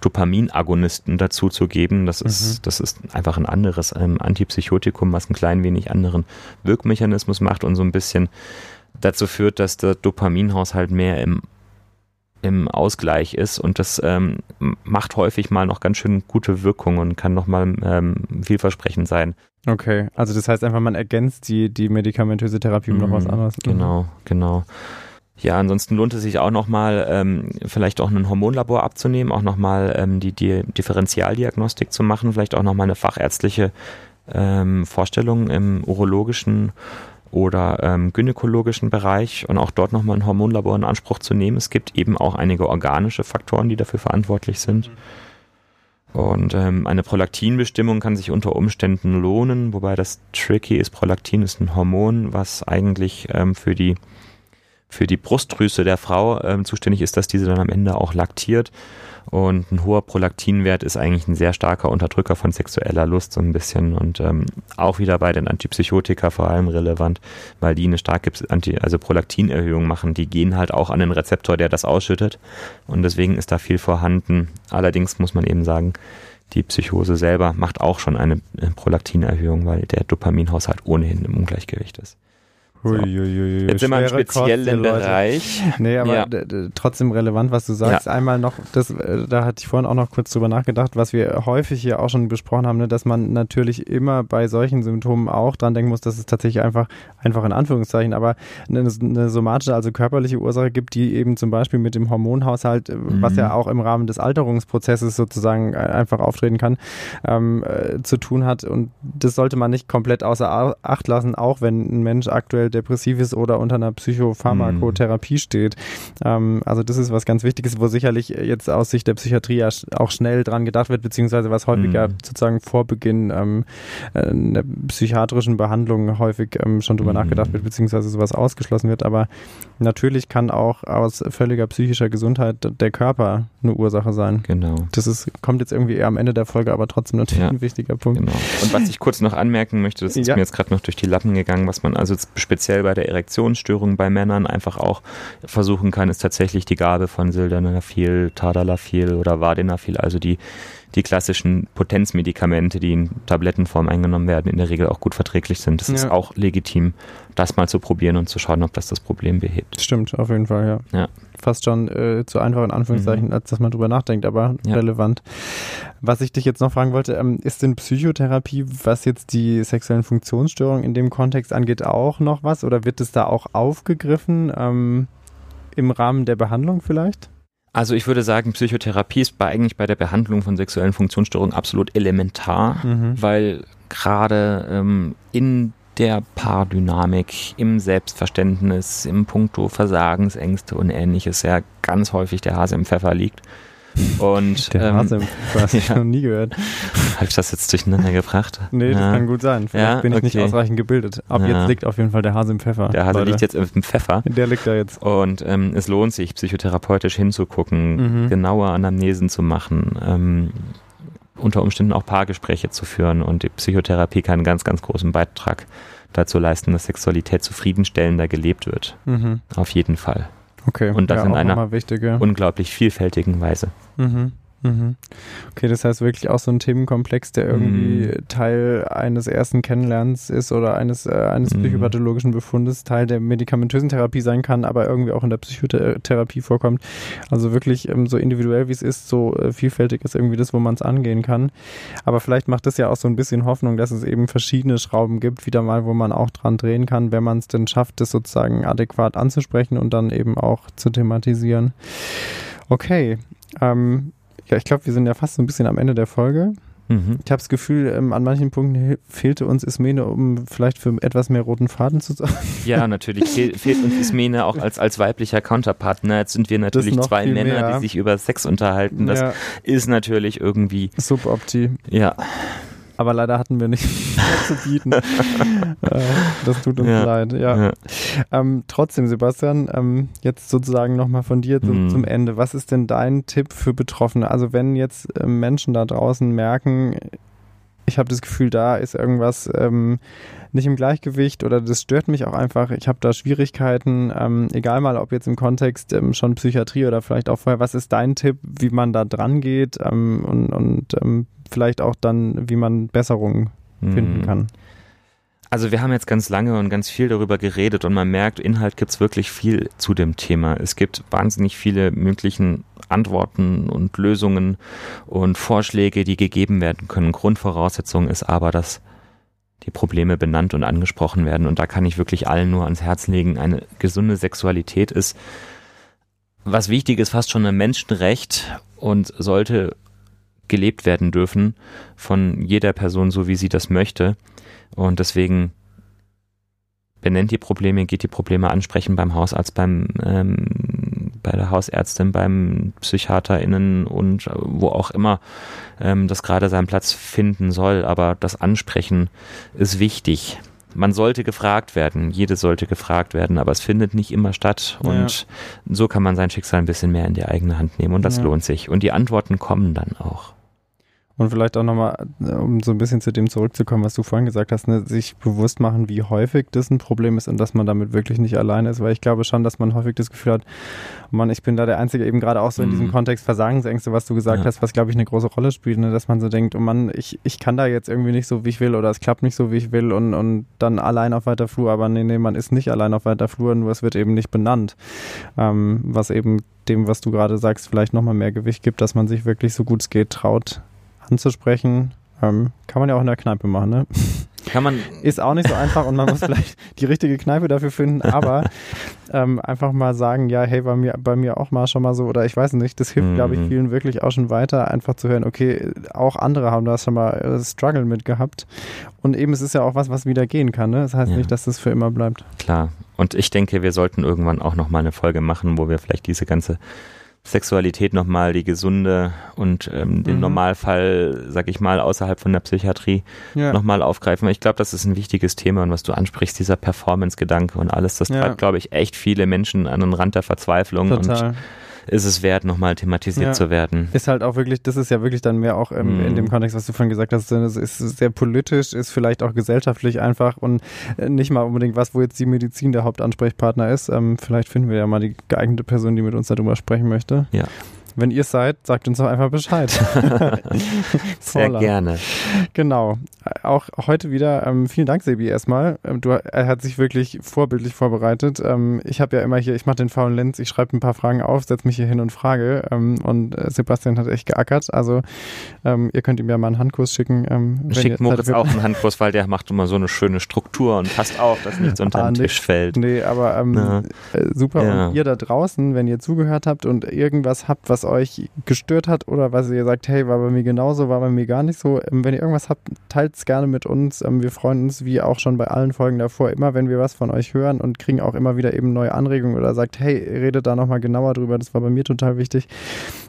Dopaminagonisten dazu zu geben. Das ist, mhm. das ist einfach ein anderes ähm, Antipsychotikum, was ein klein wenig anderen Wirkmechanismus macht und so ein bisschen dazu führt, dass der Dopaminhaushalt mehr im, im Ausgleich ist und das ähm, macht häufig mal noch ganz schön gute Wirkung und kann nochmal ähm, vielversprechend sein. Okay, also das heißt einfach, man ergänzt die, die medikamentöse Therapie um mhm, noch was anderes. Genau, mhm. genau. Ja, ansonsten lohnt es sich auch nochmal, ähm, vielleicht auch ein Hormonlabor abzunehmen, auch nochmal ähm, die, die Differentialdiagnostik zu machen, vielleicht auch nochmal eine fachärztliche ähm, Vorstellung im urologischen oder ähm, gynäkologischen Bereich und auch dort nochmal ein Hormonlabor in Anspruch zu nehmen. Es gibt eben auch einige organische Faktoren, die dafür verantwortlich sind. Und ähm, eine Prolaktinbestimmung kann sich unter Umständen lohnen, wobei das tricky ist. Prolaktin ist ein Hormon, was eigentlich ähm, für die für die Brustdrüse der Frau ähm, zuständig ist, dass diese dann am Ende auch laktiert. Und ein hoher Prolaktinwert ist eigentlich ein sehr starker Unterdrücker von sexueller Lust, so ein bisschen. Und ähm, auch wieder bei den Antipsychotika vor allem relevant, weil die eine starke Anti also Prolaktinerhöhung machen. Die gehen halt auch an den Rezeptor, der das ausschüttet. Und deswegen ist da viel vorhanden. Allerdings muss man eben sagen, die Psychose selber macht auch schon eine Prolaktinerhöhung, weil der Dopaminhaushalt ohnehin im Ungleichgewicht ist. So. Jetzt sind wir im speziellen Bereich. Nee, aber ja. trotzdem relevant, was du sagst. Ja. Einmal noch, das, äh, da hatte ich vorhin auch noch kurz drüber nachgedacht, was wir häufig hier auch schon besprochen haben, ne, dass man natürlich immer bei solchen Symptomen auch dran denken muss, dass es tatsächlich einfach, einfach in Anführungszeichen, aber eine, eine somatische, also körperliche Ursache gibt, die eben zum Beispiel mit dem Hormonhaushalt, mhm. was ja auch im Rahmen des Alterungsprozesses sozusagen äh, einfach auftreten kann, ähm, äh, zu tun hat. Und das sollte man nicht komplett außer Acht lassen, auch wenn ein Mensch aktuell depressiv ist oder unter einer Psychopharmakotherapie mhm. steht. Ähm, also das ist was ganz Wichtiges, wo sicherlich jetzt aus Sicht der Psychiatrie ja auch schnell dran gedacht wird, beziehungsweise was häufiger mhm. sozusagen vor Beginn ähm, einer psychiatrischen Behandlung häufig ähm, schon drüber mhm. nachgedacht wird, beziehungsweise sowas ausgeschlossen wird. Aber natürlich kann auch aus völliger psychischer Gesundheit der Körper eine Ursache sein. Genau. Das ist, kommt jetzt irgendwie eher am Ende der Folge, aber trotzdem natürlich ja. ein wichtiger Punkt. Genau. Und was ich kurz noch anmerken möchte, das ist ja. mir jetzt gerade noch durch die Lappen gegangen, was man also speziell bei der Erektionsstörung bei Männern einfach auch versuchen kann, ist tatsächlich die Gabe von Sildenafil, Tadalafil oder Vardenafil, also die die klassischen Potenzmedikamente, die in Tablettenform eingenommen werden, in der Regel auch gut verträglich sind. Das ja. ist auch legitim, das mal zu probieren und zu schauen, ob das das Problem behebt. Stimmt, auf jeden Fall, ja. ja. Fast schon äh, zu einfach in Anführungszeichen, mhm. als dass man drüber nachdenkt, aber ja. relevant. Was ich dich jetzt noch fragen wollte, ähm, ist denn Psychotherapie, was jetzt die sexuellen Funktionsstörungen in dem Kontext angeht, auch noch was? Oder wird es da auch aufgegriffen ähm, im Rahmen der Behandlung vielleicht? Also ich würde sagen, Psychotherapie ist bei, eigentlich bei der Behandlung von sexuellen Funktionsstörungen absolut elementar, mhm. weil gerade ähm, in der Paardynamik, im Selbstverständnis, im Punkto Versagensängste und ähnliches ja ganz häufig der Hase im Pfeffer liegt. Und, Der ähm, Hase, hast ich [laughs] ja. noch nie gehört. Habe ich das jetzt durcheinander gebracht? Nee, das ja. kann gut sein. Vielleicht ja, bin ich okay. nicht ausreichend gebildet. Ab ja. jetzt liegt auf jeden Fall der Hase im Pfeffer. Der Hase Leute. liegt jetzt im Pfeffer. Der liegt da jetzt. Und ähm, es lohnt sich, psychotherapeutisch hinzugucken, mhm. genauer Anamnesen zu machen, ähm, unter Umständen auch Paargespräche zu führen. Und die Psychotherapie kann einen ganz, ganz großen Beitrag dazu leisten, dass Sexualität zufriedenstellender gelebt wird. Mhm. Auf jeden Fall. Okay. Und das ja, in einer unglaublich vielfältigen Weise. Mhm. Mhm. Okay, das heißt wirklich auch so ein Themenkomplex, der irgendwie mhm. Teil eines ersten Kennenlernens ist oder eines, äh, eines mhm. psychopathologischen Befundes, Teil der medikamentösen Therapie sein kann, aber irgendwie auch in der Psychotherapie vorkommt. Also wirklich ähm, so individuell wie es ist, so äh, vielfältig ist irgendwie das, wo man es angehen kann. Aber vielleicht macht das ja auch so ein bisschen Hoffnung, dass es eben verschiedene Schrauben gibt, wieder mal, wo man auch dran drehen kann, wenn man es denn schafft, das sozusagen adäquat anzusprechen und dann eben auch zu thematisieren. Okay, ähm, ja, ich glaube, wir sind ja fast so ein bisschen am Ende der Folge. Mhm. Ich habe das Gefühl, ähm, an manchen Punkten fehlte uns Ismene, um vielleicht für etwas mehr roten Faden zu sorgen. [laughs] Ja, natürlich fehl, fehlt uns Ismene auch als, als weiblicher Counterpartner. Jetzt sind wir natürlich zwei Männer, mehr. die sich über Sex unterhalten. Das ja. ist natürlich irgendwie. Subopti. Ja aber leider hatten wir nicht [laughs] mehr zu bieten. [laughs] Äh, das tut uns ja. leid, ja. ja. Ähm, trotzdem, Sebastian, ähm, jetzt sozusagen nochmal von dir zum, mhm. zum, Ende. Was ist denn dein Tipp für Betroffene? Also wenn jetzt äh, Menschen da draußen merken, ich habe das Gefühl, da ist irgendwas ähm, nicht im Gleichgewicht oder das stört mich auch einfach. Ich habe da Schwierigkeiten, ähm, egal mal, ob jetzt im Kontext ähm, schon Psychiatrie oder vielleicht auch vorher. Was ist dein Tipp, wie man da dran geht ähm, und, und ähm, vielleicht auch dann, wie man Besserungen finden mhm. kann? Also wir haben jetzt ganz lange und ganz viel darüber geredet und man merkt, Inhalt gibt es wirklich viel zu dem Thema. Es gibt wahnsinnig viele möglichen Antworten und Lösungen und Vorschläge, die gegeben werden können. Grundvoraussetzung ist aber, dass die Probleme benannt und angesprochen werden. Und da kann ich wirklich allen nur ans Herz legen, eine gesunde Sexualität ist was wichtig ist, fast schon ein Menschenrecht und sollte gelebt werden dürfen von jeder Person, so wie sie das möchte. Und deswegen benennt die Probleme, geht die Probleme ansprechen beim Hausarzt, beim ähm, bei der Hausärztin, beim PsychiaterInnen und wo auch immer ähm, das gerade seinen Platz finden soll. Aber das Ansprechen ist wichtig. Man sollte gefragt werden, jede sollte gefragt werden, aber es findet nicht immer statt. Und ja. so kann man sein Schicksal ein bisschen mehr in die eigene Hand nehmen und das ja. lohnt sich. Und die Antworten kommen dann auch. Und vielleicht auch nochmal, äh, um so ein bisschen zu dem zurückzukommen, was du vorhin gesagt hast, ne, sich bewusst machen, wie häufig das ein Problem ist und dass man damit wirklich nicht alleine ist, weil ich glaube schon, dass man häufig das Gefühl hat, man, ich bin da der Einzige, eben gerade auch so in diesem mhm. Kontext Versagensängste, was du gesagt ja. hast, was glaube ich eine große Rolle spielt, ne, dass man so denkt, oh Mann, ich, ich kann da jetzt irgendwie nicht so, wie ich will oder es klappt nicht so, wie ich will und, und dann allein auf weiter Flur, aber nee, nee, man ist nicht allein auf weiter Flur, nur es wird eben nicht benannt, ähm, was eben dem, was du gerade sagst, vielleicht nochmal mehr Gewicht gibt, dass man sich wirklich so gut es geht traut, anzusprechen. Ähm, kann man ja auch in der Kneipe machen, ne? Kann man. Ist auch nicht so einfach und man muss [laughs] vielleicht die richtige Kneipe dafür finden, aber ähm, einfach mal sagen, ja, hey, bei mir, bei mir auch mal schon mal so, oder ich weiß nicht, das hilft, mhm. glaube ich, vielen wirklich auch schon weiter, einfach zu hören, okay, auch andere haben da schon mal äh, Struggle mit gehabt. Und eben, es ist ja auch was, was wieder gehen kann. Ne? Das heißt ja. nicht, dass das für immer bleibt. Klar. Und ich denke, wir sollten irgendwann auch nochmal eine Folge machen, wo wir vielleicht diese ganze Sexualität nochmal die gesunde und ähm, den mhm. Normalfall, sag ich mal, außerhalb von der Psychiatrie ja. nochmal aufgreifen. Ich glaube, das ist ein wichtiges Thema und was du ansprichst, dieser Performance-Gedanke und alles, das ja. treibt, glaube ich, echt viele Menschen an den Rand der Verzweiflung Total. und ist es wert, nochmal thematisiert ja. zu werden. Ist halt auch wirklich, das ist ja wirklich dann mehr auch ähm, mhm. in dem Kontext, was du vorhin gesagt hast, es ist sehr politisch, ist vielleicht auch gesellschaftlich einfach und äh, nicht mal unbedingt was, wo jetzt die Medizin der Hauptansprechpartner ist. Ähm, vielleicht finden wir ja mal die geeignete Person, die mit uns darüber sprechen möchte. Ja. Wenn ihr es seid, sagt uns doch einfach Bescheid. [laughs] Sehr gerne. Genau. Auch heute wieder ähm, vielen Dank, Sebi, erstmal. Ähm, du, er hat sich wirklich vorbildlich vorbereitet. Ähm, ich habe ja immer hier, ich mache den faulen Lenz, ich schreibe ein paar Fragen auf, setze mich hier hin und frage. Ähm, und äh, Sebastian hat echt geackert. Also ähm, ihr könnt ihm ja mal einen Handkurs schicken. Schickt Moritz auch einen Handkurs, weil der macht immer so eine schöne Struktur und passt auf, dass nichts unter ah, den Tisch fällt. Nee, aber äh, super. Ja. Und ihr da draußen, wenn ihr zugehört habt und irgendwas habt, was euch gestört hat oder was ihr sagt, hey, war bei mir genauso, war bei mir gar nicht so. Ähm, wenn ihr irgendwas habt, teilt es gerne mit uns. Ähm, wir freuen uns, wie auch schon bei allen Folgen davor, immer, wenn wir was von euch hören und kriegen auch immer wieder eben neue Anregungen oder sagt, hey, redet da nochmal genauer drüber, das war bei mir total wichtig.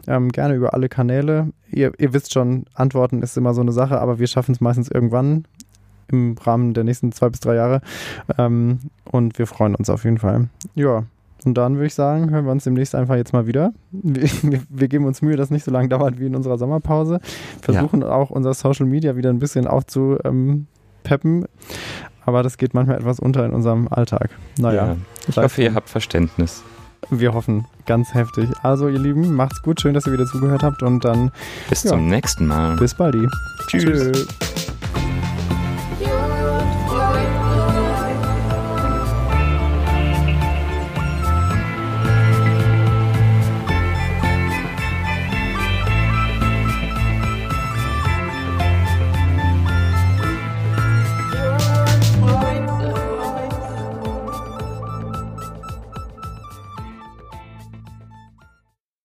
Ähm, gerne über alle Kanäle. Ihr, ihr wisst schon, Antworten ist immer so eine Sache, aber wir schaffen es meistens irgendwann im Rahmen der nächsten zwei bis drei Jahre. Ähm, und wir freuen uns auf jeden Fall. Ja, und dann würde ich sagen, hören wir uns demnächst einfach jetzt mal wieder. Wir, [laughs] wir, geben uns Mühe, dass es nicht so lange dauert wie in unserer Sommerpause. Versuchen ja. auch unser Social Media wieder ein bisschen aufzupeppen. Aber das geht manchmal etwas unter in unserem Alltag. Naja. Ja, ich hoffe, ihr habt Verständnis. Wir hoffen ganz heftig. Also, ihr Lieben, macht's gut. Schön, dass ihr wieder zugehört habt. Und dann. Bis ja, zum nächsten Mal. Bis bald. Tschüss. Tschüss.